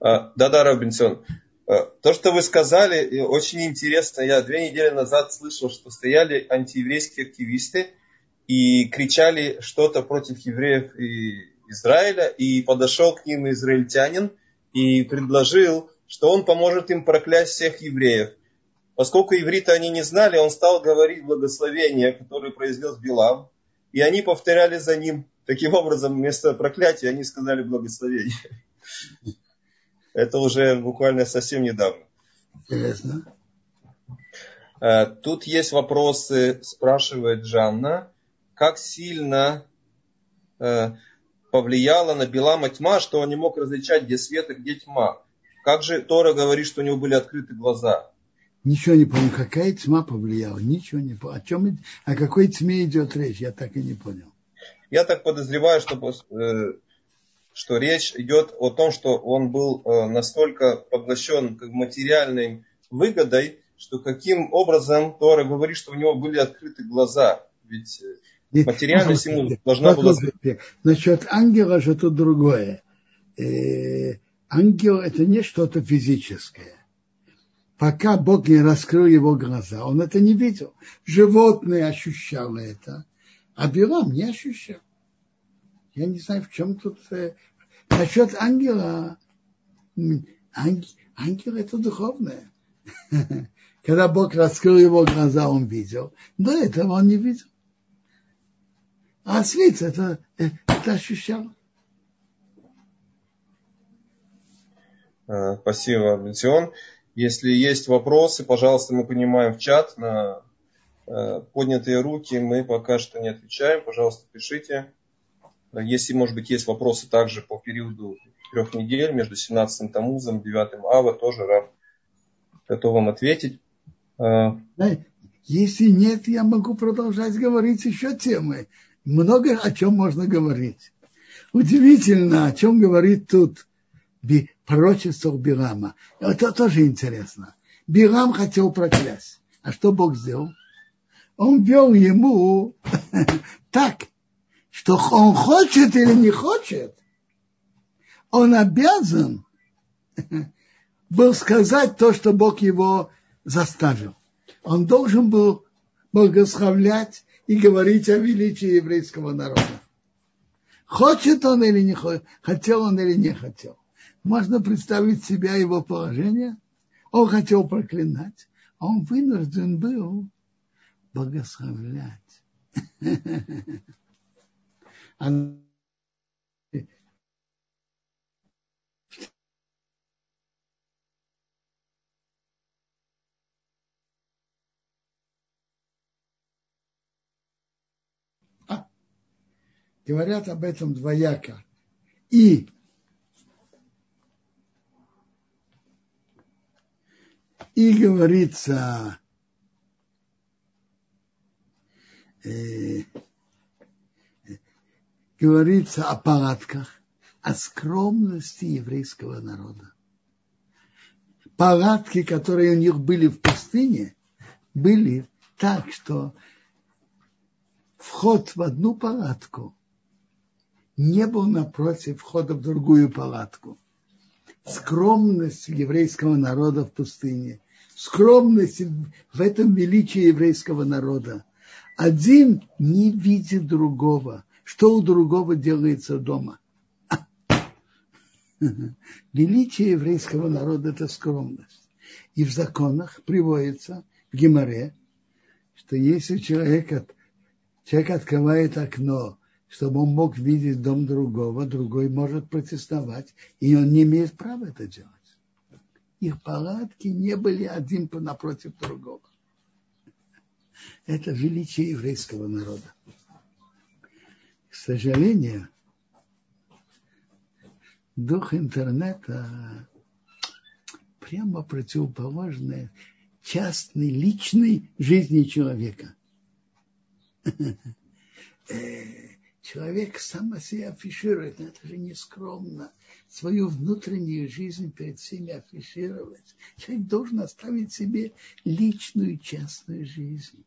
А, да-да, Робинсон. А, то, что вы сказали, очень интересно. Я две недели назад слышал, что стояли антиеврейские активисты и кричали что-то против евреев и Израиля, и подошел к ним израильтянин и предложил, что он поможет им проклясть всех евреев. Поскольку иврита они не знали, он стал говорить благословение, которое произнес Билам, и они повторяли за ним. Таким образом, вместо проклятия они сказали благословение. Это уже буквально совсем недавно. Интересно. Э, тут есть вопросы, спрашивает Жанна. Как сильно э, повлияла на Билама тьма, что он не мог различать, где свет и где тьма? Как же Тора говорит, что у него были открыты глаза? Ничего не понял. Какая тьма повлияла? Ничего не понял. О, чем, о какой тьме идет речь? Я так и не понял. Я так подозреваю, что э, что речь идет о том, что он был э, настолько поглощен материальной выгодой, что каким образом Тора говорит, что у него были открыты глаза. Ведь э, материальность ему должна была... Насчет ангела же тут другое. Э, ангел это не что-то физическое. Пока Бог не раскрыл его глаза, он это не видел. Животное ощущало это, а Билам не ощущал. Я не знаю, в чем тут... Э, насчет ангела. Ангел, это духовное. Когда Бог раскрыл его глаза, он видел. До этого он не видел. А свет это, э, это ощущал. А, спасибо, Бенсион. Если есть вопросы, пожалуйста, мы понимаем в чат на э, поднятые руки. Мы пока что не отвечаем. Пожалуйста, пишите. Если, может быть, есть вопросы также по периоду трех недель между 17 Тамузом и 9 Ава, тоже рад готов вам ответить. А, если нет, я могу продолжать говорить еще темы. Много о чем можно говорить. Удивительно, о чем говорит тут пророчество Бирама. Это тоже интересно. Бирам хотел проклясть. А что Бог сделал? Он вел ему так, что он хочет или не хочет, он обязан был сказать то, что Бог его заставил. Он должен был благословлять и говорить о величии еврейского народа. Хочет он или не хочет, хотел он или не хотел. Можно представить себя его положение. Он хотел проклинать, а он вынужден был благословлять. А, говорят об этом двояко. И и говорится говорится о палатках, о скромности еврейского народа. Палатки, которые у них были в пустыне, были так, что вход в одну палатку не был напротив входа в другую палатку. Скромность еврейского народа в пустыне, скромность в этом величии еврейского народа. Один не видит другого, что у другого делается дома. Величие еврейского народа – это скромность. И в законах приводится в Гимаре, что если человек, человек открывает окно чтобы он мог видеть дом другого, другой может протестовать, и он не имеет права это делать. Их палатки не были один напротив другого. Это величие еврейского народа. Сожалению, дух интернета прямо противоположный частной, личной жизни человека. Э, человек сам о себе афиширует, но это же не скромно. Свою внутреннюю жизнь перед всеми афишировать. Человек должен оставить себе личную, частную жизнь.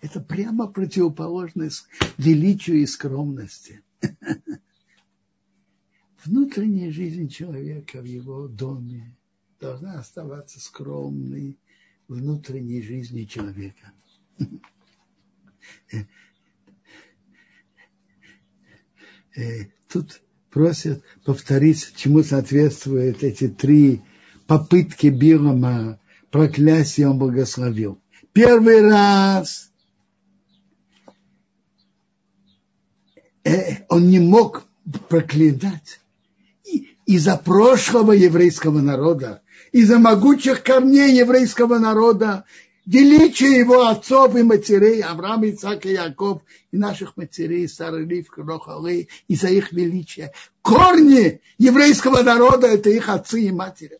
Это прямо противоположность величию и скромности. Внутренняя жизнь человека в его доме должна оставаться скромной внутренней жизни человека. Э, тут просят повторить, чему соответствуют эти три попытки Билама проклятия он благословил. Первый раз он не мог проклинать из-за прошлого еврейского народа, из-за могучих корней еврейского народа, величие его отцов и матерей, Авраам, Ицак и Яков, и наших матерей, Сары, Ривка, Рохалы, из-за их величия. Корни еврейского народа – это их отцы и матери.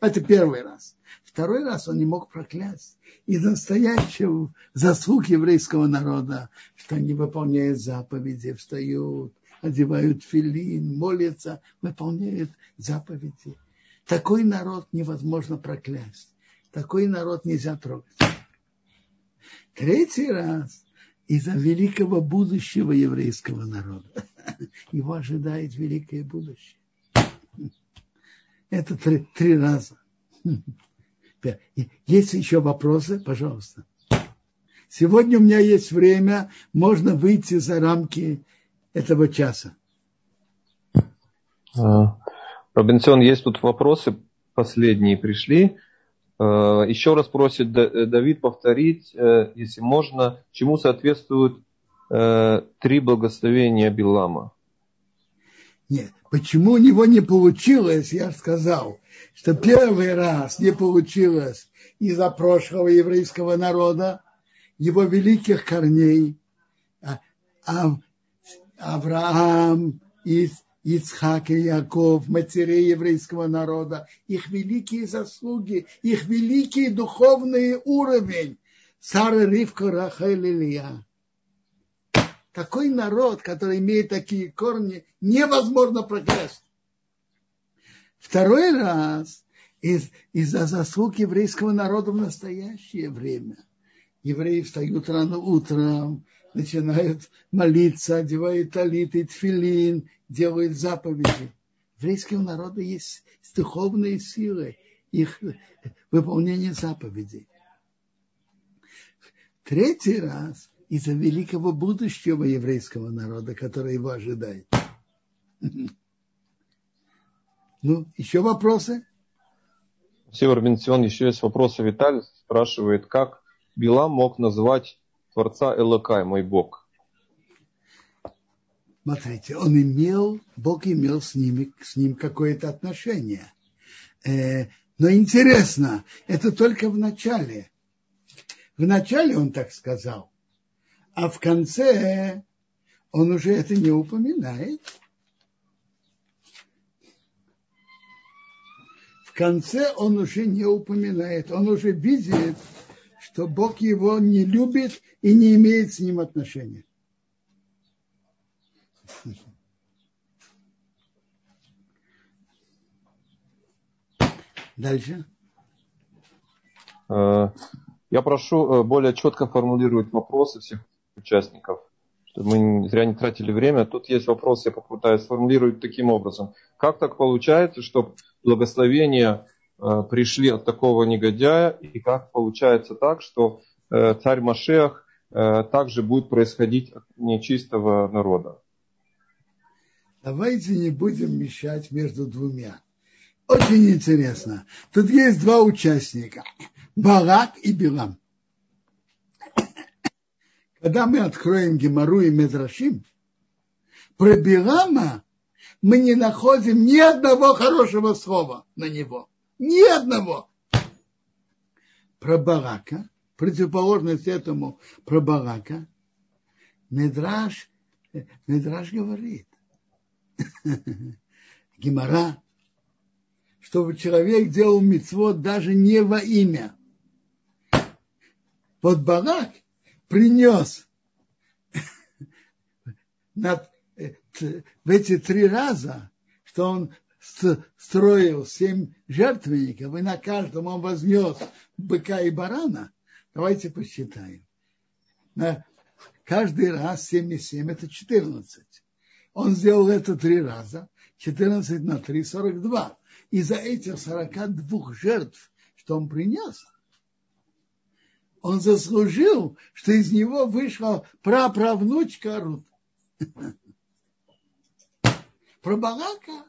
Это первый раз. Второй раз он не мог проклясть из настоящего заслуг еврейского народа, что они выполняют заповеди, встают, одевают филин, молятся, выполняют заповеди. Такой народ невозможно проклясть. Такой народ нельзя трогать. Третий раз из-за великого будущего еврейского народа. Его ожидает великое будущее. Это три, три раза. Есть еще вопросы? Пожалуйста. Сегодня у меня есть время, можно выйти за рамки этого часа. А, Робинсон, есть тут вопросы, последние пришли. А, еще раз просит Давид повторить, э, если можно, чему соответствуют э, три благословения Билама. Нет, почему у него не получилось, я сказал, что первый раз не получилось из-за прошлого еврейского народа, его великих корней, а, а Авраам, Ицхак и Яков, матерей еврейского народа, их великие заслуги, их великий духовный уровень. Сара, Ривка, Рахель, Илья. Такой народ, который имеет такие корни, невозможно проклясть. Второй раз из, из-за заслуг еврейского народа в настоящее время. Евреи встают рано утром, начинают молиться, одевают талиты, тфилин, делают заповеди. В еврейском народа есть духовные силы, их выполнение заповедей. Третий раз из-за великого будущего еврейского народа, который его ожидает. Ну, еще вопросы? Север Бенсион, еще есть вопросы. Виталий спрашивает, как Билам мог назвать Творца Элокай, мой Бог. Смотрите, он имел, Бог имел с, ними, с ним какое-то отношение. Э, но интересно, это только в начале. В начале он так сказал, а в конце он уже это не упоминает. В конце он уже не упоминает, он уже видит, что Бог его не любит и не имеет с ним отношения. Дальше. Э, я прошу э, более четко формулировать вопросы всех участников, чтобы мы зря не тратили время. Тут есть вопрос, я попытаюсь сформулировать таким образом. Как так получается, что благословения э, пришли от такого негодяя, и как получается так, что царь Машех также будет происходить от нечистого народа? Давайте не будем мешать между двумя. Очень интересно. Тут есть два участника. Барак и Билам. Когда мы откроем Гемару и Медрашим, про Билама мы не находим ни одного хорошего слова на него. Ни одного. Про Барака, противоположность этому про Барака, Медраш, Медраш говорит, Гемара, чтобы человек делал мецвод даже не во имя. Вот Барак принес в эти три раза, что он строил семь жертвенников, и на каждом он вознес быка и барана. Давайте посчитаем. На каждый раз 7 и 7 это 14. Он сделал это три раза. 14 на 3 – 42. И за этих 42 жертв, что он принес, он заслужил, что из него вышла праправнучка Рут. Про Балака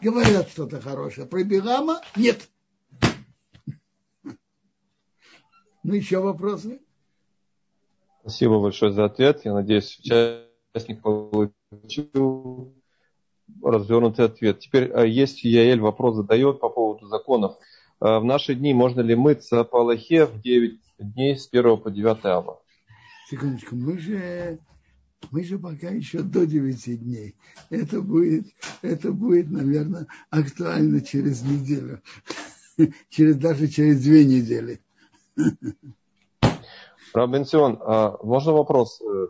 говорят что-то хорошее, про Билама нет. Ну, еще вопросы? Спасибо большое за ответ. Я надеюсь, участник получил развернутый ответ. Теперь а, есть Яэль вопрос задает по поводу законов. А, в наши дни можно ли мыться по Аллахе в 9 дней с 1 по 9 ава? Секундочку, мы же, мы же пока еще до 9 дней. Это будет, это будет, наверное, актуально через неделю. Через, даже через две недели. Рабенсион, а, можно вопрос? Э,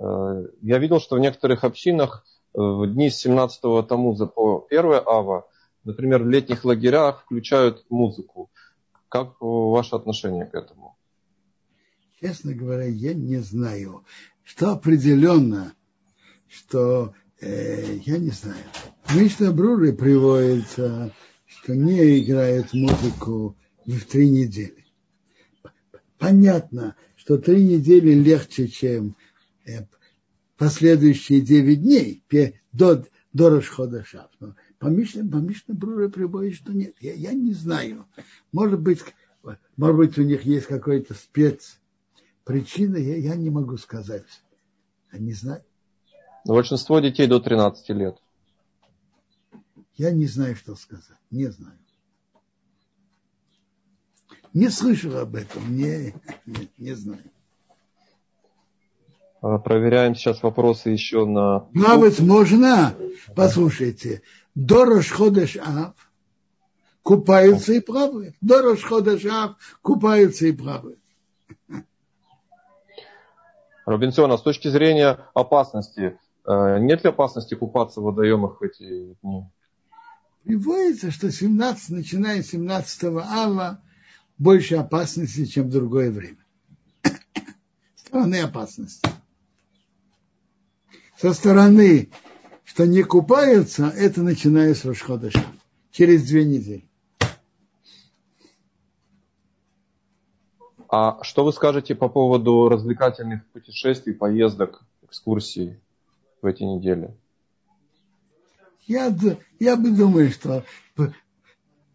э, я видел, что в некоторых общинах в дни с 17 Тамуза по 1 Ава, например, в летних лагерях включают музыку. Как ваше отношение к этому? Честно говоря, я не знаю. Что определенно, что э, я не знаю. Мишна Бруре приводится, что не играют музыку в три недели. Понятно, что три недели легче, чем э, последующие 9 дней до, до Рашхода Шав. Но по Мишне, по Мишне Бруре приводит, что нет. Я, я не знаю. Может быть, может быть, у них есть какой-то спец причина, я, я не могу сказать. Я не знаю. Большинство детей до 13 лет. Я не знаю, что сказать. Не знаю. Не слышал об этом. Не, не, не знаю. А, проверяем сейчас вопросы еще на... Навык можно, послушайте, Дорош Ходеш Ав купаются и плавают. Дорош Ходеш Ав купаются и плавают. Робинсон, а с точки зрения опасности, э, нет ли опасности купаться в водоемах в эти дни? Приводится, что 17, начиная с 17 ава больше опасности, чем в другое время. Стороны опасности со стороны, что не купаются, это начиная с Рошходыша. Через две недели. А что вы скажете по поводу развлекательных путешествий, поездок, экскурсий в эти недели? Я, я бы думаю, что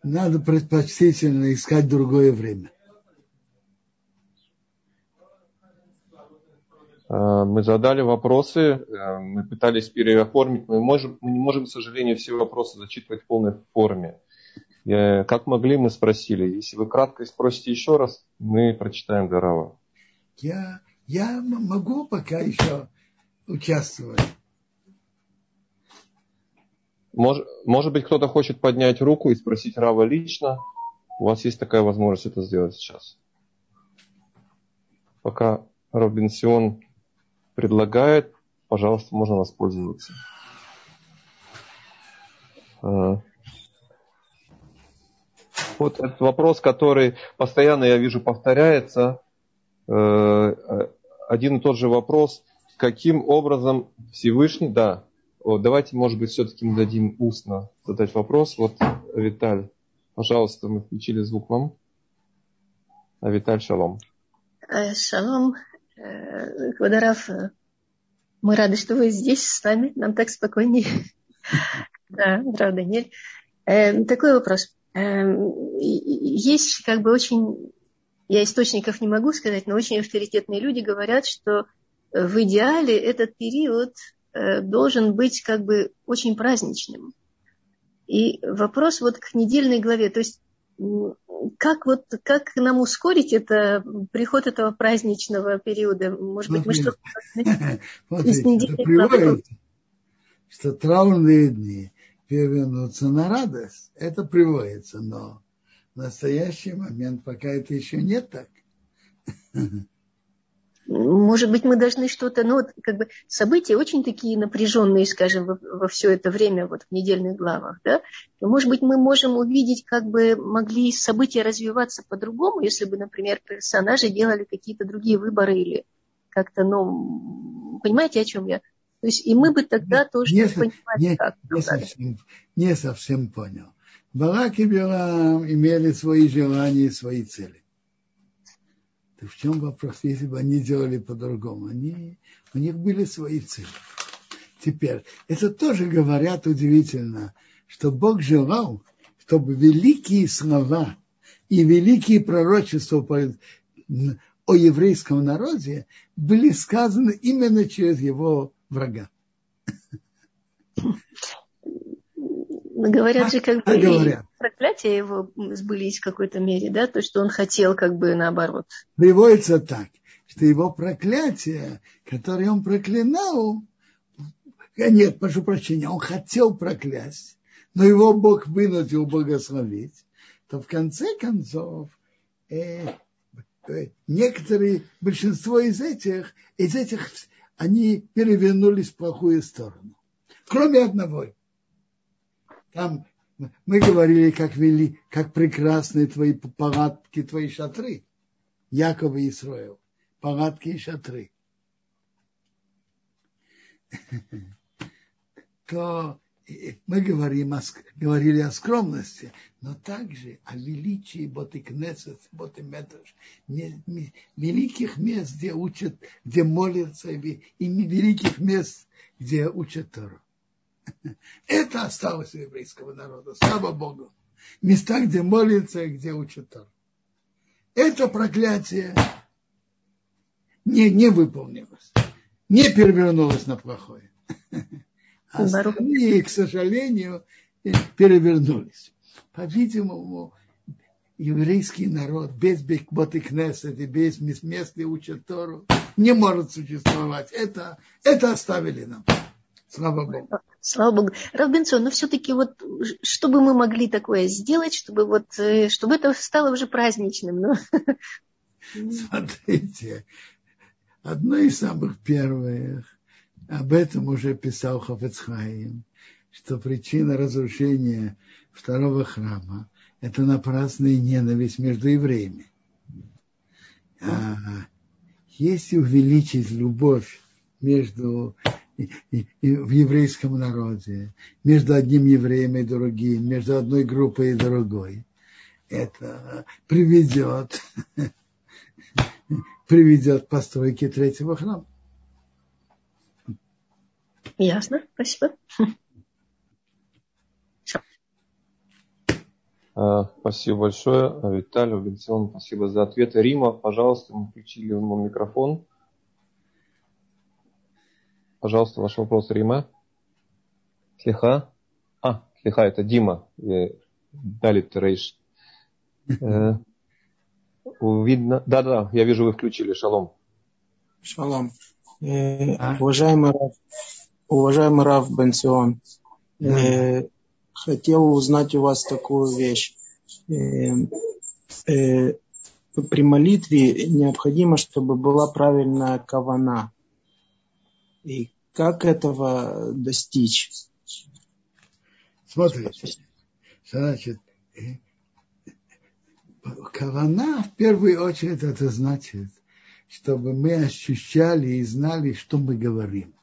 надо предпочтительно искать другое время. Мы задали вопросы, э, мы пытались переоформить, мы, можем, мы не можем, к сожалению, все вопросы зачитывать в полной форме. Как могли, мы спросили. Если вы кратко спросите еще раз, мы прочитаем Дарава. Я, я могу пока еще участвовать. Может, может быть, кто-то хочет поднять руку и спросить Рава лично. У вас есть такая возможность это сделать сейчас. Пока Робинсион предлагает пожалуйста, можно воспользоваться. А. Вот этот вопрос, который постоянно, я вижу, повторяется. Э, один и тот же вопрос. Каким образом Всевышний, да, давайте, может быть, все-таки мы дадим устно задать вопрос. Вот, Виталь, пожалуйста, мы включили звук вам. А Виталь, шалом. Э, шалом. Э, Квадараф, мы рады, что вы здесь с нами. Нам так спокойнее. Да, правда, Даниэль. Э, такой вопрос. Есть как бы очень, я источников не могу сказать, но очень авторитетные люди говорят, что в идеале этот период Э, должен быть как бы очень праздничным. И вопрос вот к недельной главе, то есть как вот как нам ускорить это приход этого праздничного периода? Может быть, мы что-то из? Что траурные дни перевернутся на радость, это приводится, но в настоящий момент пока это еще не так. Может быть, мы должны что-то, ну вот как бы события очень такие напряженные, скажем, во, во все это время вот в недельных главах, да. Но, может быть, мы можем увидеть, как бы могли события развиваться по-другому, если бы, например, персонажи делали какие-то другие выборы или как-то, ну, понимаете, о чем я? То есть и мы бы тогда не, тоже не, понимали, не, как. Не совсем, не совсем понял. Барак и Билам имели свои желания и свои цели. Так в чем вопрос, если бы они делали по-другому? Они, у них были свои цели. Теперь, это тоже говорят удивительно, что Бог желал, чтобы великие слова и великие пророчества о еврейском народе были сказаны именно через его врага. Говорят же, как бы говорят. проклятия его сбылись в какой-то мере, да, то, что он хотел как бы наоборот. Приводится так, что его проклятие, которое он проклинал, э, нет, прошу прощения, он хотел проклясть, но его Бог вынудил благословить, то в конце концов э, э, некоторые, большинство из этих, из этих, они перевернулись в плохую сторону. Кроме одного – там мы говорили, как вели, как прекрасны твои палатки, твои шатры. Яков и Исраил. Палатки и шатры. То мы говорим о, говорили о скромности, но также о величии Ботыкнесет, Ботыметрш, великих мест, где учат, где молятся, и великих мест, где учат Тору. Это осталось у еврейского народа, слава Богу. Места, где молится и где учат Тор. Это проклятие не, не выполнилось, не перевернулось на плохое. А остальные, к сожалению, перевернулись. По-видимому, еврейский народ без Бекботы Кнессет и без мест, где учат Тору, не может существовать. Это, это оставили нам. Слава Богу. Слава Богу. Равбенсон, но все-таки вот, что бы мы могли такое сделать, чтобы вот, э, чтобы это стало уже праздничным? Ну? Смотрите, одно из самых первых, об этом уже писал Хафецхайм, что причина разрушения второго храма – это напрасная ненависть между евреями. А если увеличить любовь между в еврейском народе, между одним евреем и другим, между одной группой и другой. Это приведет, приведет к постройке третьего храма. Ясно, спасибо. А, спасибо большое, Виталий Бенцион, спасибо за ответ. Рима, пожалуйста, мы включили ему микрофон. Пожалуйста, ваш вопрос, Рима. Слиха? А, слиха, это Дима. Далит Рейш. Э, видно. Да, да, я вижу, вы включили. Шалом. Шалом. Э, уважаемый Рав, уважаемый Рав Бенсион, э, хотел узнать у вас такую вещь. Э, э, при молитве необходимо, чтобы была правильная кавана. И как этого достичь? Смотрите, значит, кавана в первую очередь это значит, чтобы мы ощущали и знали, что мы говорим.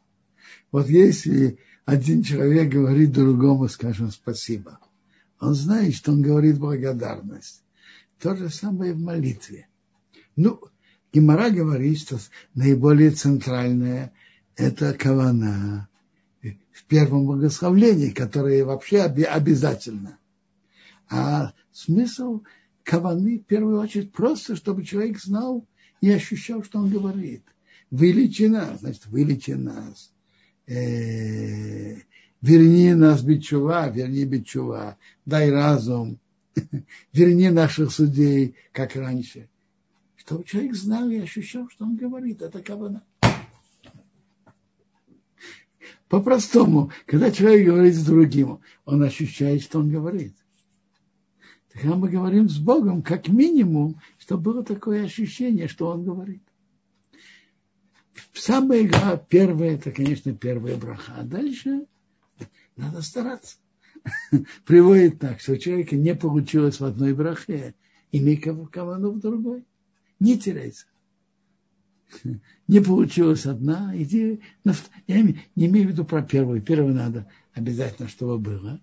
Вот если один человек говорит другому, скажем, спасибо, он знает, что он говорит благодарность. То же самое в молитве. Ну, Гимара говорит, что наиболее центральное – это кавана в первом благословлении, которое вообще обязательно. А смысл каваны в первую очередь просто, чтобы человек знал и ощущал, что он говорит. Вылечи нас, значит, вылечи нас. Э, верни нас бичува, верни бичува, дай разум, верни наших судей, как раньше. Чтобы человек знал и ощущал, что он говорит. Это кавана. По-простому, когда человек говорит с другим, он ощущает, что он говорит. Тогда мы говорим с Богом, как минимум, чтобы было такое ощущение, что он говорит. Самое первое, это, конечно, первая браха. А дальше надо стараться. Приводит так, что у человека не получилось в одной брахе, имей кавану в другой. Не теряйся не получилась одна, иди на, я не имею в виду про первую. Первую надо обязательно, чтобы было.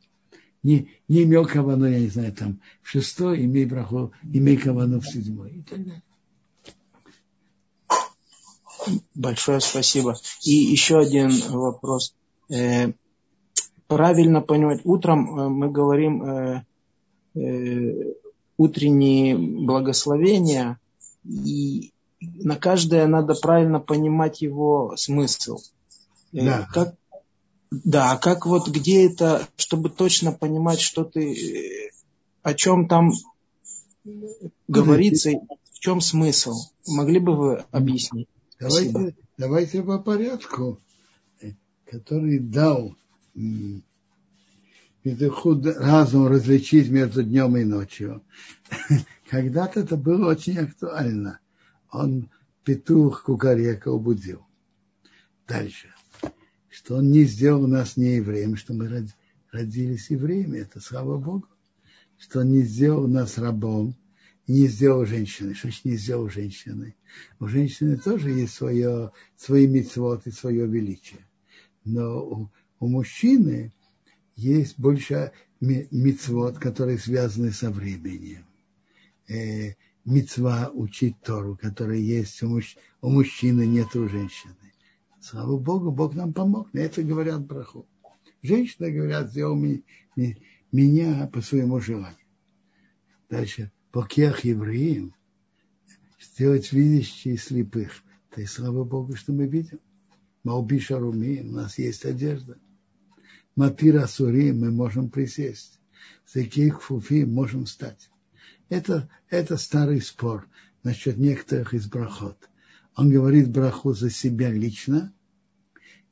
Не, не имел кавану, я не знаю, там, в шестой, имей браху, имей кавану в седьмой и так далее. Большое спасибо. И еще один вопрос. Э, правильно понимать, утром э, мы говорим э, утренние благословения, и на каждое надо правильно понимать его смысл. Э, да. Как, да, как вот где это, чтобы точно понимать, что ты, о чем там говорится, в чем смысл. Могли бы вы объяснить? Давайте, давайте по порядку, который дал разум различить между днем и ночью. Когда-то это было очень актуально он петух кукарека убудил. Дальше. Что он не сделал нас не евреем, что мы родились евреями, это слава Богу. Что он не сделал нас рабом, не сделал женщины. Что значит не сделал женщины? У женщины тоже есть свое, свои мецвод и свое величие. Но у, у мужчины есть больше мецвод, которые связаны со временем. Э, мецва учить Тору, которая есть у, мужч... у мужчины, нет у женщины. Слава Богу, Бог нам помог. На это говорят браху. Женщины говорят, сделал ми... Ми... меня по своему желанию. Дальше, покех евреям, сделать видящие слепых. То есть, слава Богу, что мы видим. Малби шаруми, у нас есть одежда. Матир асури, мы можем присесть. Заких фуфи, можем встать. Это, это старый спор насчет некоторых из брахот. Он говорит браху за себя лично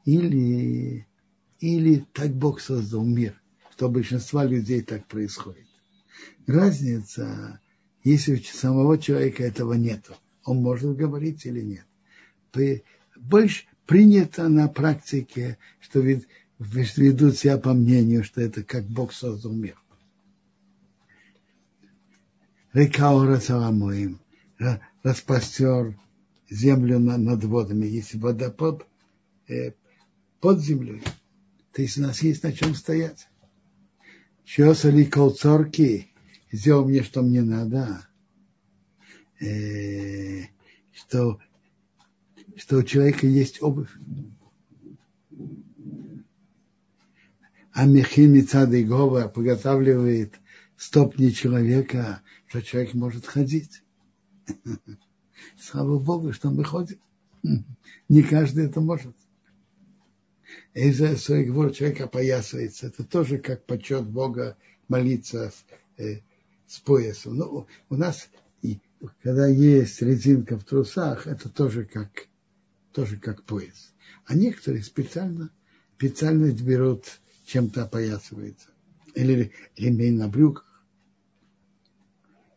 или, или так Бог создал мир, что у большинства людей так происходит. Разница, если у самого человека этого нет, он может говорить или нет. Больше принято на практике, что ведут себя по мнению, что это как Бог создал мир. Река Саламоим распростер землю над водами. Если водопад э, под землей, то есть у нас есть на чем стоять. Чесали колцорки, сделал мне, что мне надо. Э, что, что у человека есть обувь. А Михим Мицады Гова подготавливает стопни человека что человек может ходить. Слава Богу, что мы ходим. Не каждый это может. И за своих двор человек опоясывается. Это тоже как почет Бога молиться с, э, с поясом. Но ну, у нас, и, когда есть резинка в трусах, это тоже как, тоже как пояс. А некоторые специально, специально берут, чем-то опоясывается. Или ремень на брюках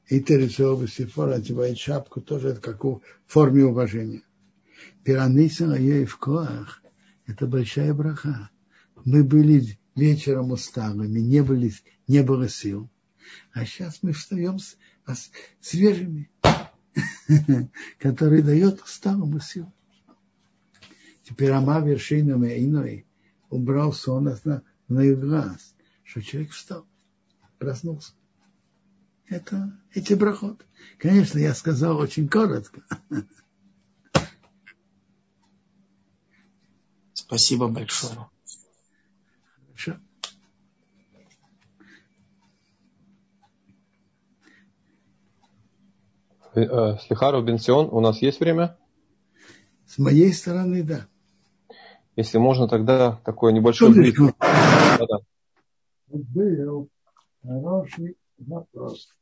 и Тересова Сифора одевает шапку, тоже это как в форме уважения. Пираниса в коах Это большая браха. Мы были вечером усталыми, не, были, не было сил. А сейчас мы встаем с, с свежими, который дает усталому силу. Теперь Ама вершинами иной убрал сон на, на их глаз, что человек встал, проснулся. Это эти брахот. Конечно, я сказал очень коротко. Спасибо большое. Хорошо. Э, Слихару Бенсион, у нас есть время? С моей стороны, да. Если можно, тогда такое небольшое. Да-да. Был хороший вопрос.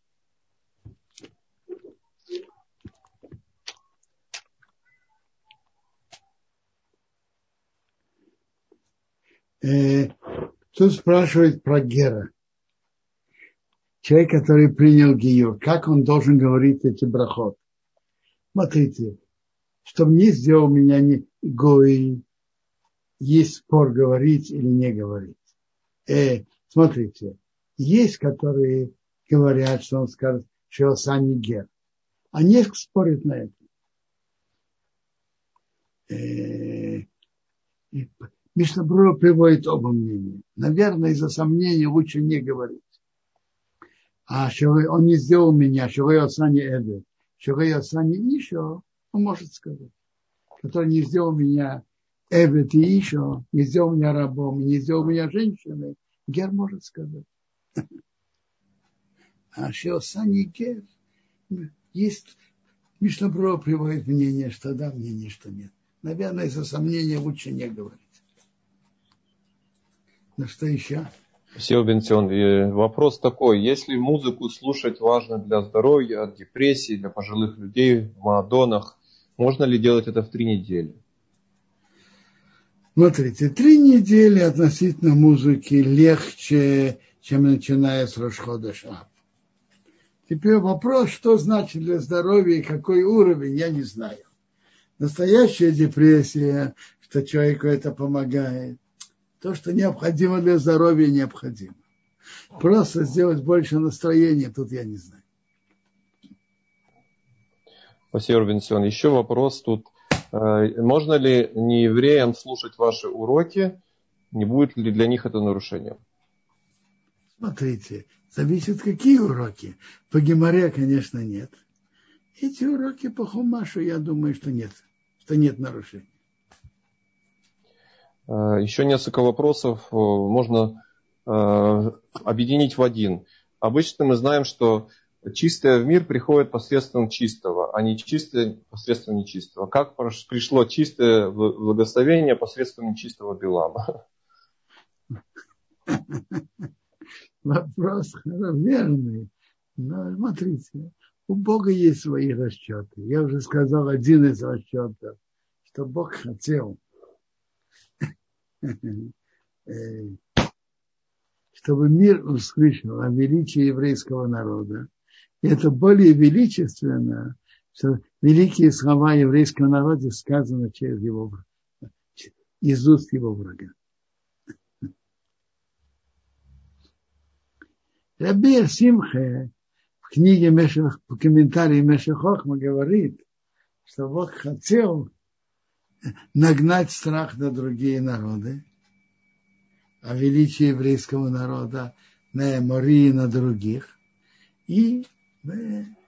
Э, тут спрашивает про Гера. Человек, который принял Гиюр, как он должен говорить эти брахот? Смотрите, чтобы не сделал меня не Гой, есть спор говорить или не говорить. Э, смотрите, есть, которые говорят, что он скажет, что Сани Гер. А несколько спорят на это. Э, Мишнабрура приводит оба мнения. Наверное, из-за сомнений лучше не говорить. А что он не сделал меня, что вы Сани Эдер, что вы Сани еще, он может сказать. Который не сделал меня Эвет и еще, не сделал меня рабом, не сделал меня женщиной, Гер может сказать. А что Сани Гер, есть, Мишнабро приводит мнение, что да, мнение, что нет. Наверное, из-за сомнения лучше не говорить. Ну что еще? Спасибо, Бенцион. Вопрос такой. Если музыку слушать важно для здоровья, от депрессии, для пожилых людей в Маадонах, можно ли делать это в три недели? Смотрите, три недели относительно музыки легче, чем начиная с Рошхода Шаб. Теперь вопрос, что значит для здоровья и какой уровень, я не знаю. Настоящая депрессия, что человеку это помогает то, что необходимо для здоровья, необходимо. Просто сделать больше настроения, тут я не знаю. Спасибо, Робинсон. Еще вопрос тут. Э, можно ли неевреям слушать ваши уроки? Не будет ли для них это нарушением? Смотрите, зависит какие уроки. По Геморе, конечно, нет. Эти уроки по Хумашу, я думаю, что нет, что нет нарушений. Э, еще несколько вопросов э, можно объединить в один. Обычно мы знаем, что чистое в мир приходит посредством чистого, а не чистое посредством нечистого. Как пришло чистое благословение посредством нечистого Билама? Вопрос верный. Но смотрите, у Бога есть свои расчеты. Я уже сказал один из расчетов, что Бог хотел, чтобы мир услышал о величии еврейского народа. И это более величественно, что великие слова еврейского народа сказаны через его из уст его врага. Рабир Симхе в книге Мешах, в комментарии Мешахохма говорит, что Бог хотел нагнать страх на другие народы, о величии еврейского народа на Мории на других. И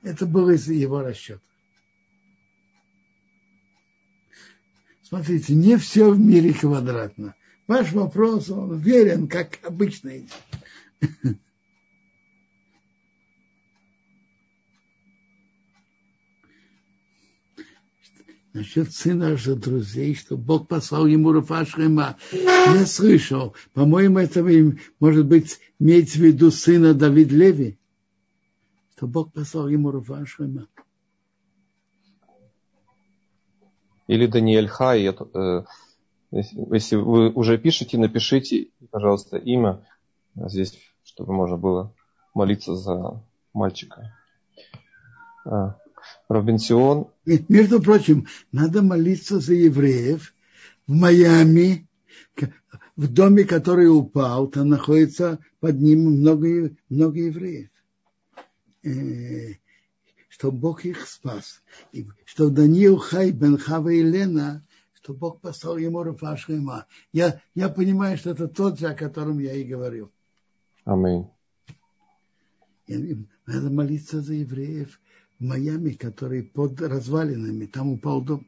это было из его расчета. Смотрите, не все в мире квадратно. Ваш вопрос, он верен, как обычно. насчет сына же друзей, что Бог послал ему Рафашхема. Я слышал, по-моему, это может быть имеется в виду сына Давид Леви, что Бог послал ему Рафашхема. Или Даниэль Хай, э, если вы уже пишете, напишите, пожалуйста, имя здесь, чтобы можно было молиться за мальчика. А, Робинсион. Между прочим, надо молиться за евреев в Майами в доме, который упал, там находится под ним много, много евреев. Э, что Бог их спас. И что Даниил Хай бен Хава и Лена, что Бог послал ему Рафашхема. Я, я понимаю, что это тот же, о котором я и говорил. Аминь. Надо молиться за евреев в Майами, которые под развалинами. Там упал дом.